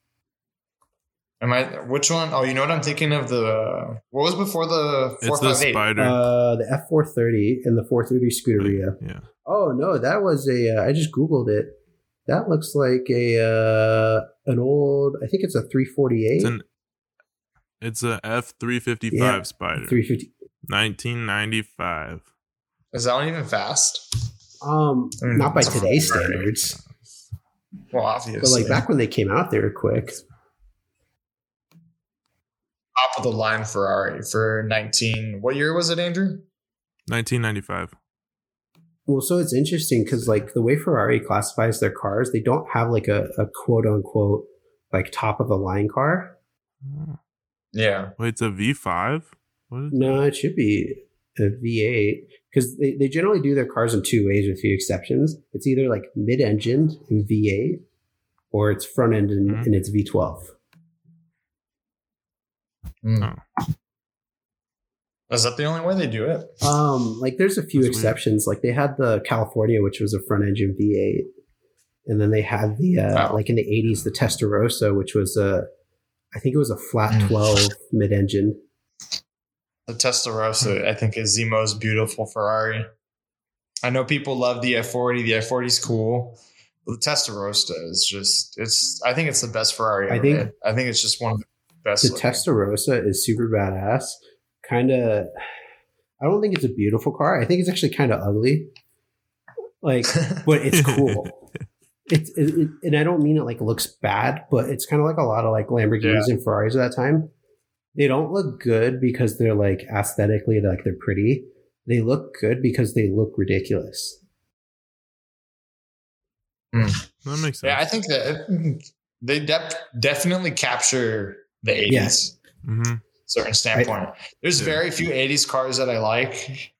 Am I which one? Oh, you know what I'm thinking of the what was before the 458? Uh, the F four thirty and the four thirty Scuderia. yeah. Oh no, that was a. Uh, I just googled it. That looks like a uh, an old. I think it's a three forty eight. It's an it's a F three fifty Yeah, five spider. Three fifty. Nineteen ninety five. Is that one even fast? Um, Mm, not by today's standards, Well, obviously, but like back when they came out, they were quick. Top of the line Ferrari for 19. What year was it, Andrew? Nineteen ninety five. Well, so it's interesting because like the way Ferrari classifies their cars, they don't have like a, a quote unquote like top of the line car. Yeah. Wait, it's a V five? What is No, it should be a V8 because they, they generally do their cars in two ways with a few exceptions. It's either like mid engined in V8 or it's front end and, Mhm. and it's V12. Mm. Is that the only way they do it? Um, like there's a few That's weird. exceptions. Like they had the California, which was a front engine V8, and then they had the uh, Wow. like in the 80s the Testarossa, which was a I think it was a flat Mm. 12 mid engine. The Testarossa, I think, is the most beautiful Ferrari. I know people love the F40. The F40 is cool. The Testarossa is just, it's, I think it's the best Ferrari I ever think- made. I think it's just one of the best. The. Testarossa is super badass. Kind of, I don't think it's a beautiful car. I think it's actually kind of ugly. Like, but it's cool. It's it, it, and I don't mean it like looks bad, but it's kind of like a lot of like Lamborghinis and Ferraris at that time. They don't look good because they're like aesthetically like they're pretty. They look good because they look ridiculous. Hmm. that makes sense. yeah, I think that they def- definitely capture the 80s. hmm certain standpoint. There's Yeah. very few 80s cars that I like.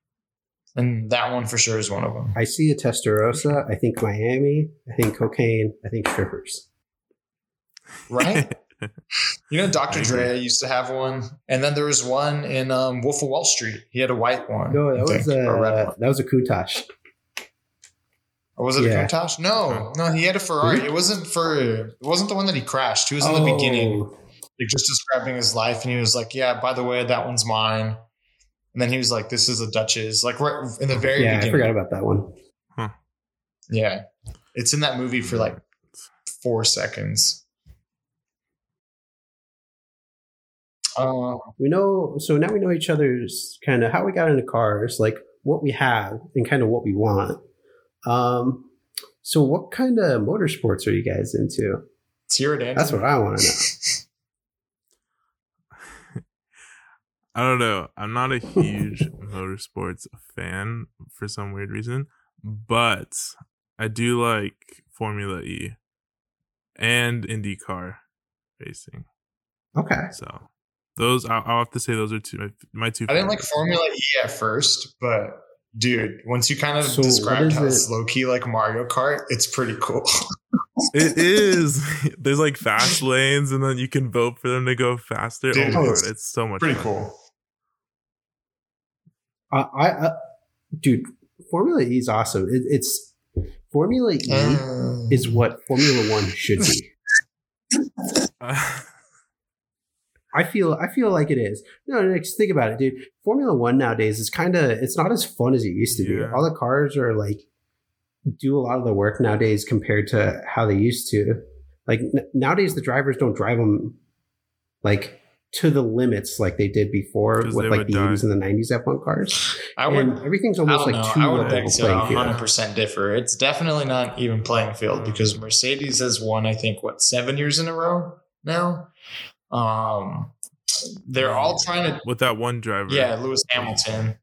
And that one for sure is one of them. I see a Testarossa. I think Miami. I think cocaine. I think strippers. Right? You know, Dr. Dre used to have one, and then there was one in um, Wolf of Wall Street. He had a white one. No, that was think, or a red one. that was a Countach. Or was it yeah. a Countach? No, no, he had a Ferrari. It wasn't for. It wasn't the one that he crashed. He was in the Oh. beginning, like just describing his life, and he was like, "Yeah, by the way, that one's mine." And then he was like, "This is a Duchess." Like right in the very Yeah, I forgot about that one. Yeah, it's in that movie for like four seconds. Uh, we know so now we know each other's kind of how we got into cars like what we have and kind of what we want um so what kind of motorsports are you guys into let's hear that's what i want to know I don't know. I'm not a huge motorsports fan for some weird reason, but I do like Formula E and IndyCar racing. okay So those, I'll, I'll have to say, those are two my, my two. I didn't like. Formula E at first, but dude, once you kind of So described how it? it's low key like Mario Kart, it's pretty cool. It is. There's like fast lanes, and then you can vote for them to go faster. Dude, oh my it's god, it's so much pretty fun. cool. I, I, I dude formula e is awesome it, it's formula e Uh, is what formula one should be I feel I feel like it is. No, no, just think about it, dude. Formula One nowadays is kind of it's not as fun as it used to be. All the cars are like do a lot of the work nowadays compared to how they used to. like n- nowadays the drivers don't drive them like to the limits like they did before with like the die. 80s and the 90s F1 cars. I would. and everything's almost don't like know. too I would level beg to playing field. 100 percent differ. It's definitely not even playing field because Mercedes has won, I think, what seven years in a row now. Um, they're all trying to with that one driver. Yeah, Lewis Hamilton.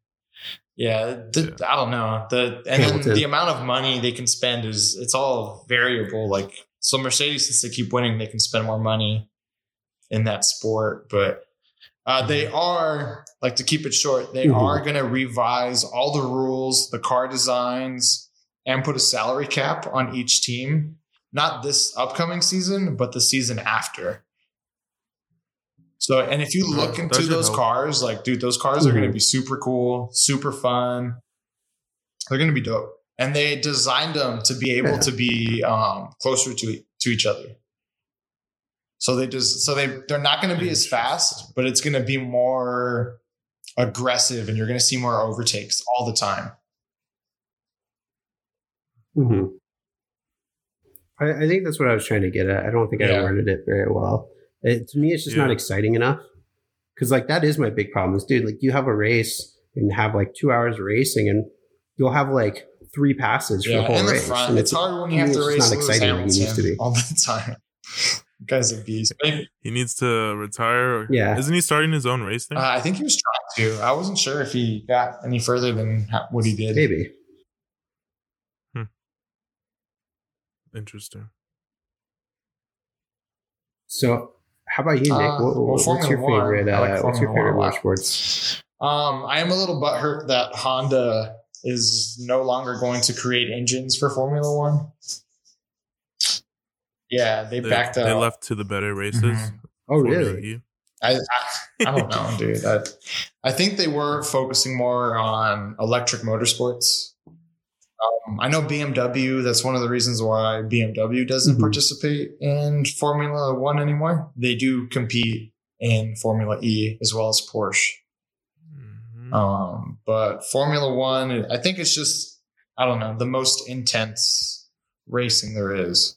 Yeah, the, I don't know the and then Hamilton. the amount of money they can spend is it's all variable. Like so, Mercedes since they keep winning, they can spend more money in that sport. But uh, they are like to keep it short. They Mhm. are going to revise all the rules, the car designs, and put a salary cap on each team. Not this upcoming season, but the season after. So, and if you look That into those help. cars, like, dude, those cars are going to be super cool, super fun. They're going to be dope. And they designed them to be able Yeah. to be um, closer to to each other. So they just so they they're not going to be as fast, but it's going to be more aggressive, and you're going to see more overtakes all the time. hmm I, I think that's what I was trying to get at. I don't think I Yeah. worded it very well. It, to me, it's just not exciting enough. Because like that is my big problem. Is dude, like you have a race and have like two hours of racing, and you'll have like three passes for Yeah, the whole and the race. front. and It's hard when you have to race just not Lewis exciting like it used to be. all the time. The Guy's a beast. Maybe, He needs to retire. Yeah. Isn't he starting his own race thing? uh, I think he was trying to. I wasn't sure if he got any further than ha- what he did. Maybe. Interesting. So, how about you, Nick? Uh, what, well, what's Formula your favorite? I like Uh, what's your Formula favorite One a lot. motorsports? Um, I am a little butthurt that Honda is no longer going to create engines for Formula One. Yeah, they, They, backed they left to the better races. Mhm. Oh, really? I, I, I don't know, dude. I, I think they were focusing more on electric motorsports. Um, I know BMW. That's one of the reasons why BMW doesn't Mhm. participate in Formula One anymore. They do compete in Formula E as well as Porsche. Mhm. Um, but Formula One, I think it's just, I don't know, the most intense racing there is.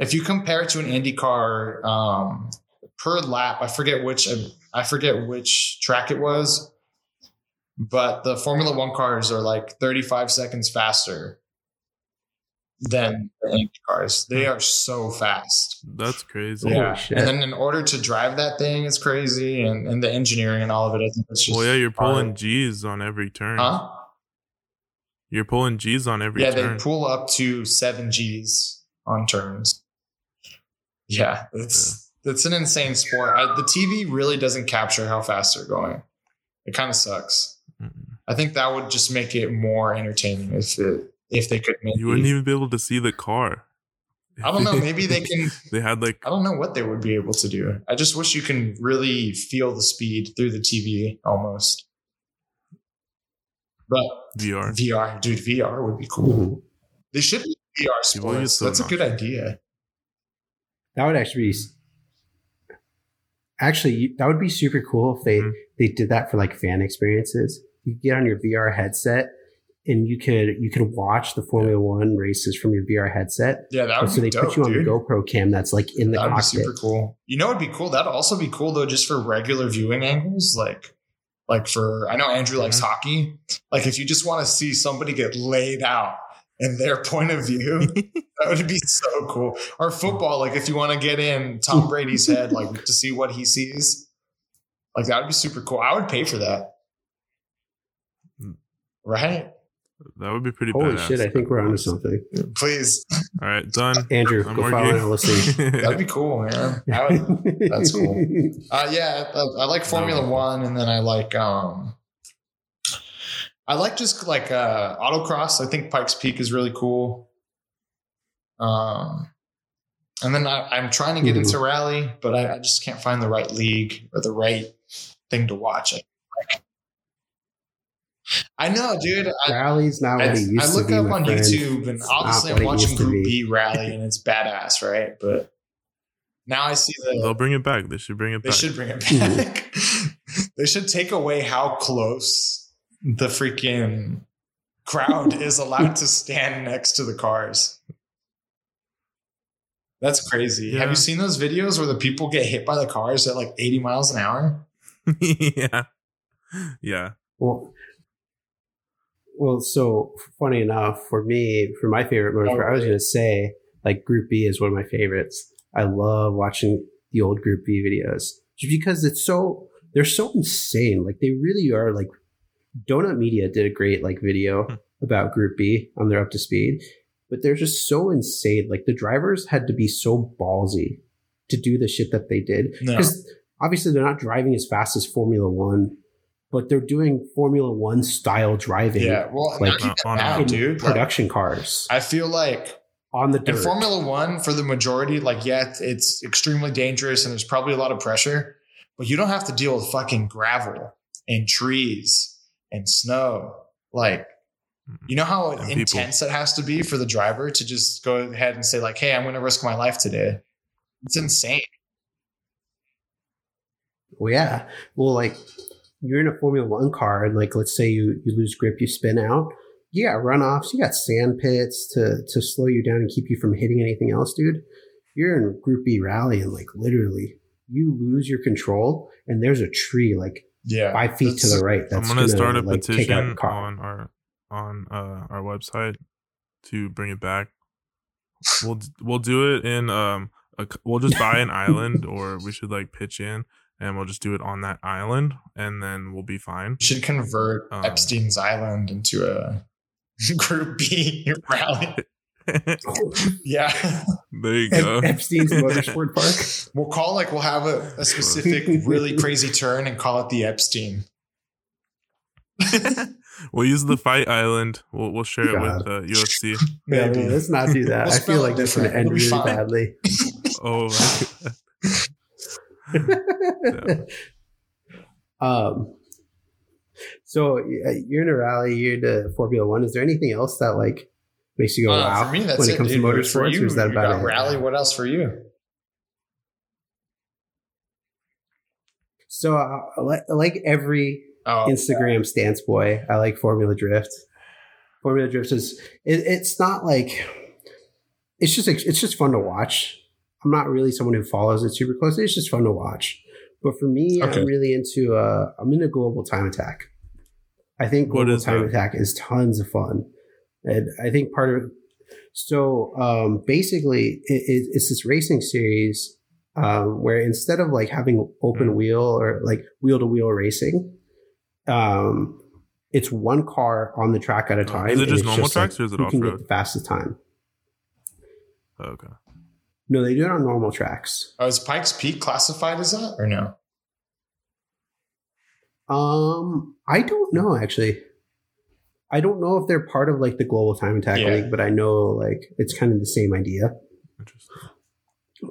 If you compare it to an IndyCar um, per lap, I forget which I forget which track it was, but the Formula One cars are like 35 seconds faster than the Indy cars. They are so fast. That's crazy. Holy yeah, shit. and then in order to drive that thing, it's crazy, and, and the engineering and all of it. I think it's just Well, yeah, you're pulling hard. G's on every turn. Huh? You're pulling G's on every yeah, turn. they pull up to seven Gs on turns. Yeah, it's it's an insane sport. I, the TV really doesn't capture how fast they're going. It kind of sucks. Mm. I think that would just make it more entertaining if it if they could maybe. You wouldn't even be able to see the car. I don't know. Maybe they can. they had like I don't know what they would be able to do. I just wish you can really feel the speed through the TV almost. But VR. VR, dude, VR would be cool. They should be VR sports. so That's a good idea. That would actually be. Actually, that would be super cool if they Mhm. they did that for like fan experiences. You get on your VR headset, and you could you could watch the Formula One races from your VR headset. Yeah, that would so they dope, put you on dude. the GoPro cam that's like in the That would be cockpit. super cool. You know, it'd be cool. That'd also be cool though, just for regular viewing angles. Like, like for I know Andrew likes Mhm. hockey. Like, if you just want to see somebody get laid out in their point of view, that would be so cool. Or football, like if you want to get in Tom Brady's head, like to see what he sees, like that would be super cool. I would pay for that. Mm. Right? That would be pretty Holy badass. shit! I think we're onto something. Please. All right, done. Andrew, I'm go more follow game. and listen. That'd be cool, man. Would, That's cool. Uh, yeah, I, I like Formula One, and then I like um, I like just like uh, autocross. I think Pikes Peak is really cool. Um, and then I, I'm trying to get Mhm. into rally, but I, I just can't find the right league or the right thing to watch. I, I know, dude. I, Rally's not what I, it used I to look be. up on friend. YouTube, and It's obviously I'm watching Group be. B rally, and it's badass, right? But now I see that They'll bring it back. They should bring it they back. should bring it Mhm. back. they should take away how close the freaking crowd is allowed to stand next to the cars. That's crazy. Yeah. Have you seen those videos where the people get hit by the cars at like 80 miles an hour? yeah. Yeah. Well, well, so funny enough, for me, for my favorite motorsport, I was going to say like Group B is one of my favorites. I love watching the old Group B videos just because it's so they're so insane. Like they really are. Like Donut Media did a great like video Hmm. about Group B on their up to speed, but they're just so insane. Like the drivers had to be so ballsy to do the shit that they did No. because obviously they're not driving as fast as Formula One, but they're doing Formula One style driving Yeah. Well, Like, not on- that, in dude. Like, production cars I feel like on the in. Formula One, for the majority, like, yeah, it's- it's extremely dangerous and there's probably a lot of pressure, but you don't have to deal with fucking gravel and trees and snow. Like, mm-hmm. you know how And people. intense it has to be for the driver to just go ahead and say, like, hey, I'm going to risk my life today. It's insane. well, yeah. Well, like you're in a Formula One car, and like let's say you you lose grip, you spin out. You got runoffs, you got sand pits to to slow you down and keep you from hitting anything else, dude. You're in Group B rally, and like literally, you lose your control, and there's a tree like Yeah. five feet to the right. That's I'm gonna, start a like, take out petition your car. on our on uh, our website to bring it back. We'll we'll do it in um a, c- we'll just buy an island or we should like pitch in and we'll just do it on that island and then we'll be fine. We should convert Um, Epstein's Island into a Group B rally. there Yeah. you Ep- go. Epstein's Motorsport Park. We'll call like we'll have a, a specific really crazy turn and call it the Epstein. we'll use the fight island. We'll we'll share it with God. uh, UFC. Yeah, Maybe. let's not do that. We'll I feel like that's going to end It'll really fine. Oh, badly. um, so uh, you're in a rally, you're into Formula One. Is there anything else that like makes you go Uh, wow for me, that's when it it, comes dude. to motorsports, you, or is that about rally? What else for you? So uh, like, like every Oh, Instagram stance boy, I like Formula Drift. Formula Drift is it, it's not like it's just it's just fun to watch. I'm not really someone who follows it super closely. It's just fun to watch. But for me, Okay. I'm really into uh, I'm into Global Time Attack. I think Global Time that? Attack is tons of fun, and I think part of so um, basically it, it, it's this racing series um, where instead of like having open Mm. wheel or like wheel to wheel racing, um, it's one car on the track at a Oh, time. is it just normal like, tracks or is it who can get off-road? the fastest time? okay. No, they do it on normal tracks. oh, is Pikes Peak classified as that or no? Um, I don't know actually. I don't know if they're part of like the Global Time Attack Yeah. League, but I know like it's kind of the same idea. Interesting.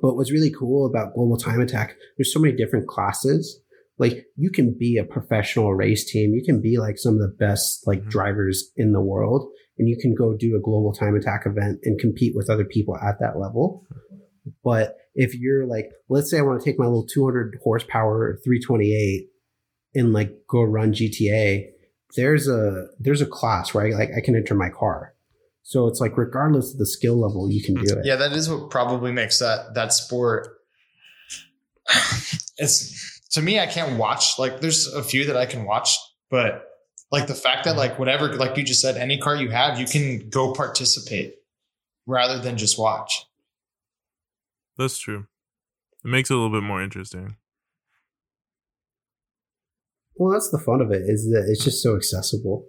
But what's really cool about Global Time Attack, there's so many different classes. Like you can be a professional race team. You can be like some of the best like Mhm. drivers in the world and you can go do a Global Time Attack event and compete with other people at that level. But if you're like, let's say I want to take my little 200 horsepower 328 and like go run GTA, there's a there's a class where I like I can enter my car. So it's like regardless of the skill level, you can do it. Yeah, that is what probably makes that that sport. It's to me, I can't watch. Like, there's a few that I can watch, but like the fact that like whatever, like you just said, any car you have, you can go participate rather than just watch. That's true. It makes it a little bit more interesting. Well, that's the fun of it is that it's just so accessible.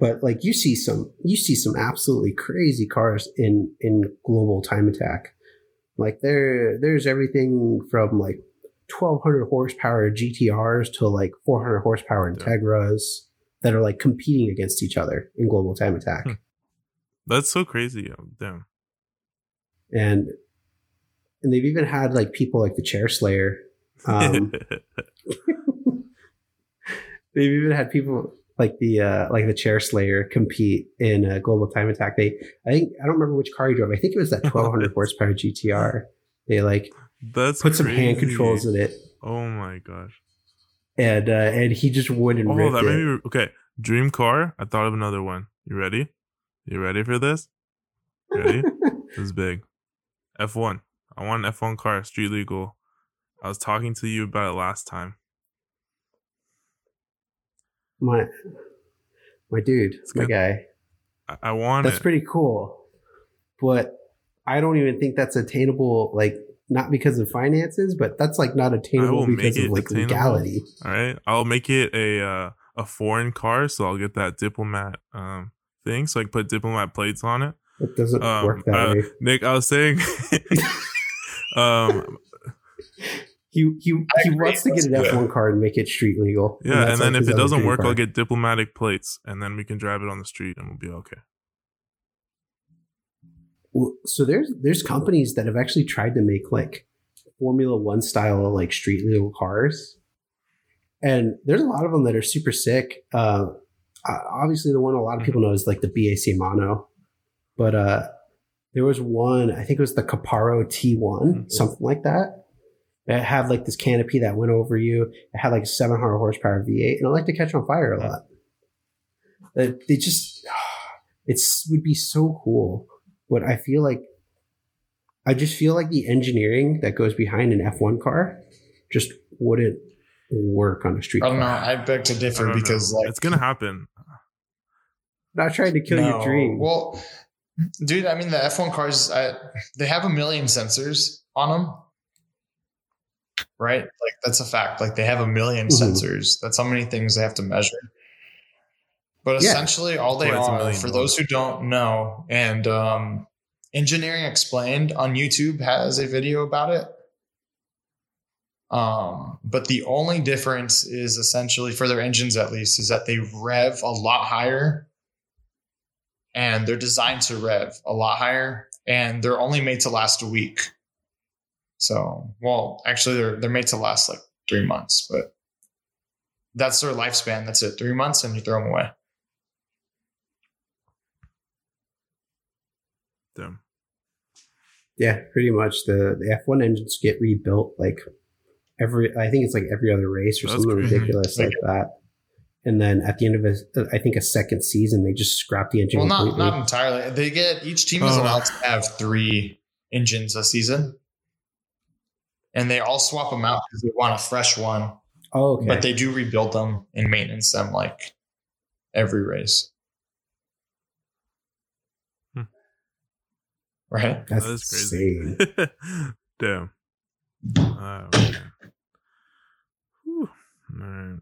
But like you see some, you see some absolutely crazy cars in in global time attack. Like there, there's everything from like 1200 horsepower GTRs to like 400 horsepower. Integras that are like competing against each other in global time attack. Hmm. That's so crazy. Damn. And and they've even had like people like the Chair Slayer. Um, They've even had people like the uh, like the Chair Slayer compete in a Global Time Attack. They, I think, I don't remember which car he drove. I think it was that 1200 horsepower GTR. They like That's put some hand controls in it, Oh my gosh. and uh, and he just and Oh, that made me okay. Dream car. I thought of another one. You ready? You ready for this? You ready? This is big. F1. I want an F1 car, street legal. I was talking to you about it last time. My my dude, It's my good. guy. I, I want That's it. pretty cool. But I don't even think that's attainable, like not because of finances, but that's like not attainable because of like attainable. legality. All right. I'll make it a uh, a foreign car, so I'll get that diplomat um thing, so I can put diplomat plates on it. It doesn't Um, work that uh, way. Nick, I was saying, um, He he, he wants to get an F one car and make it street legal. yeah, and, that's, then if it doesn't work, car. I'll get diplomatic plates, and then we can drive it on the street, and we'll be okay. Well, so there's there's companies that have actually tried to make like Formula One style like street legal cars, and there's a lot of them that are super sick. Uh, uh, obviously, the one a lot of people know is like the BAC Mono, but uh, there was one I think it was the Caparo T one, Mhm. something like that. It had like this canopy that went over you. It had like a 700 horsepower V8, and I like to catch on fire a lot. They they just, it would be so cool but I feel like I just feel like the engineering that goes behind an F1 car just wouldn't work on a street I don't know. I beg to differ because know. like it's gonna happen. not trying to kill your dream. Well, dude, I mean the F1 cars, I, they have a million sensors on them, right? Like that's a fact. Like they have a 1000000 Mhm. sensors. That's how many things they have to measure. But Yeah. essentially, all they Well, are, for dollars. those who don't know, and um, Engineering Explained on YouTube has a video about it. Um, but the only difference is essentially for their engines, at least, is that they rev a lot higher and they're designed to rev a lot higher and they're only made to last a week. So, well, actually, they're, they're made to last like three months, but that's their lifespan. That's it. Three months and you throw them away. Damn. yeah, pretty much the, the F1 engines get rebuilt like every I think it's like every other race or That's something crazy. ridiculous like that. And then at the end of a, I think a second season, they just scrap the engine Well, not, completely. not entirely. They get each team is Oh. allowed to have three engines a season. And they all swap them out because they want a fresh one. oh, okay. But they do rebuild them and maintenance them like every race. Hmm. Right? That's that is crazy. insane. Damn. Oh, man. Whew. All right.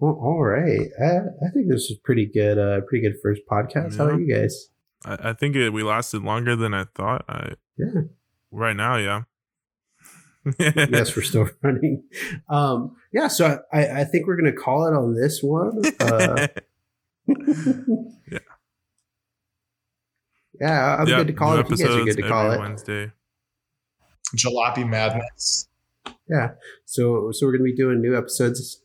Well, all right. I, I think this is pretty good. Uh, pretty good first podcast. How about you guys? I, I think it, we lasted longer than I thought. I Yeah. Right now, yeah. yes, we're still running. Um, yeah, so I, I think we're gonna call it on this one. Uh, Yeah. yeah, I'm Yeah, good to call it. If you guys are good to call it. Wednesday. Jalopy Madness. Yeah. So so we're gonna be doing new episodes.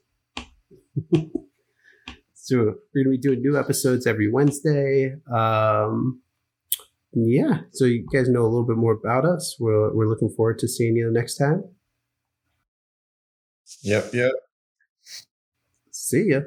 so we're gonna be doing new episodes every Wednesday. Um, yeah. So you guys know a little bit more about us. We're we're looking forward to seeing you next time. Yep, yep. See ya.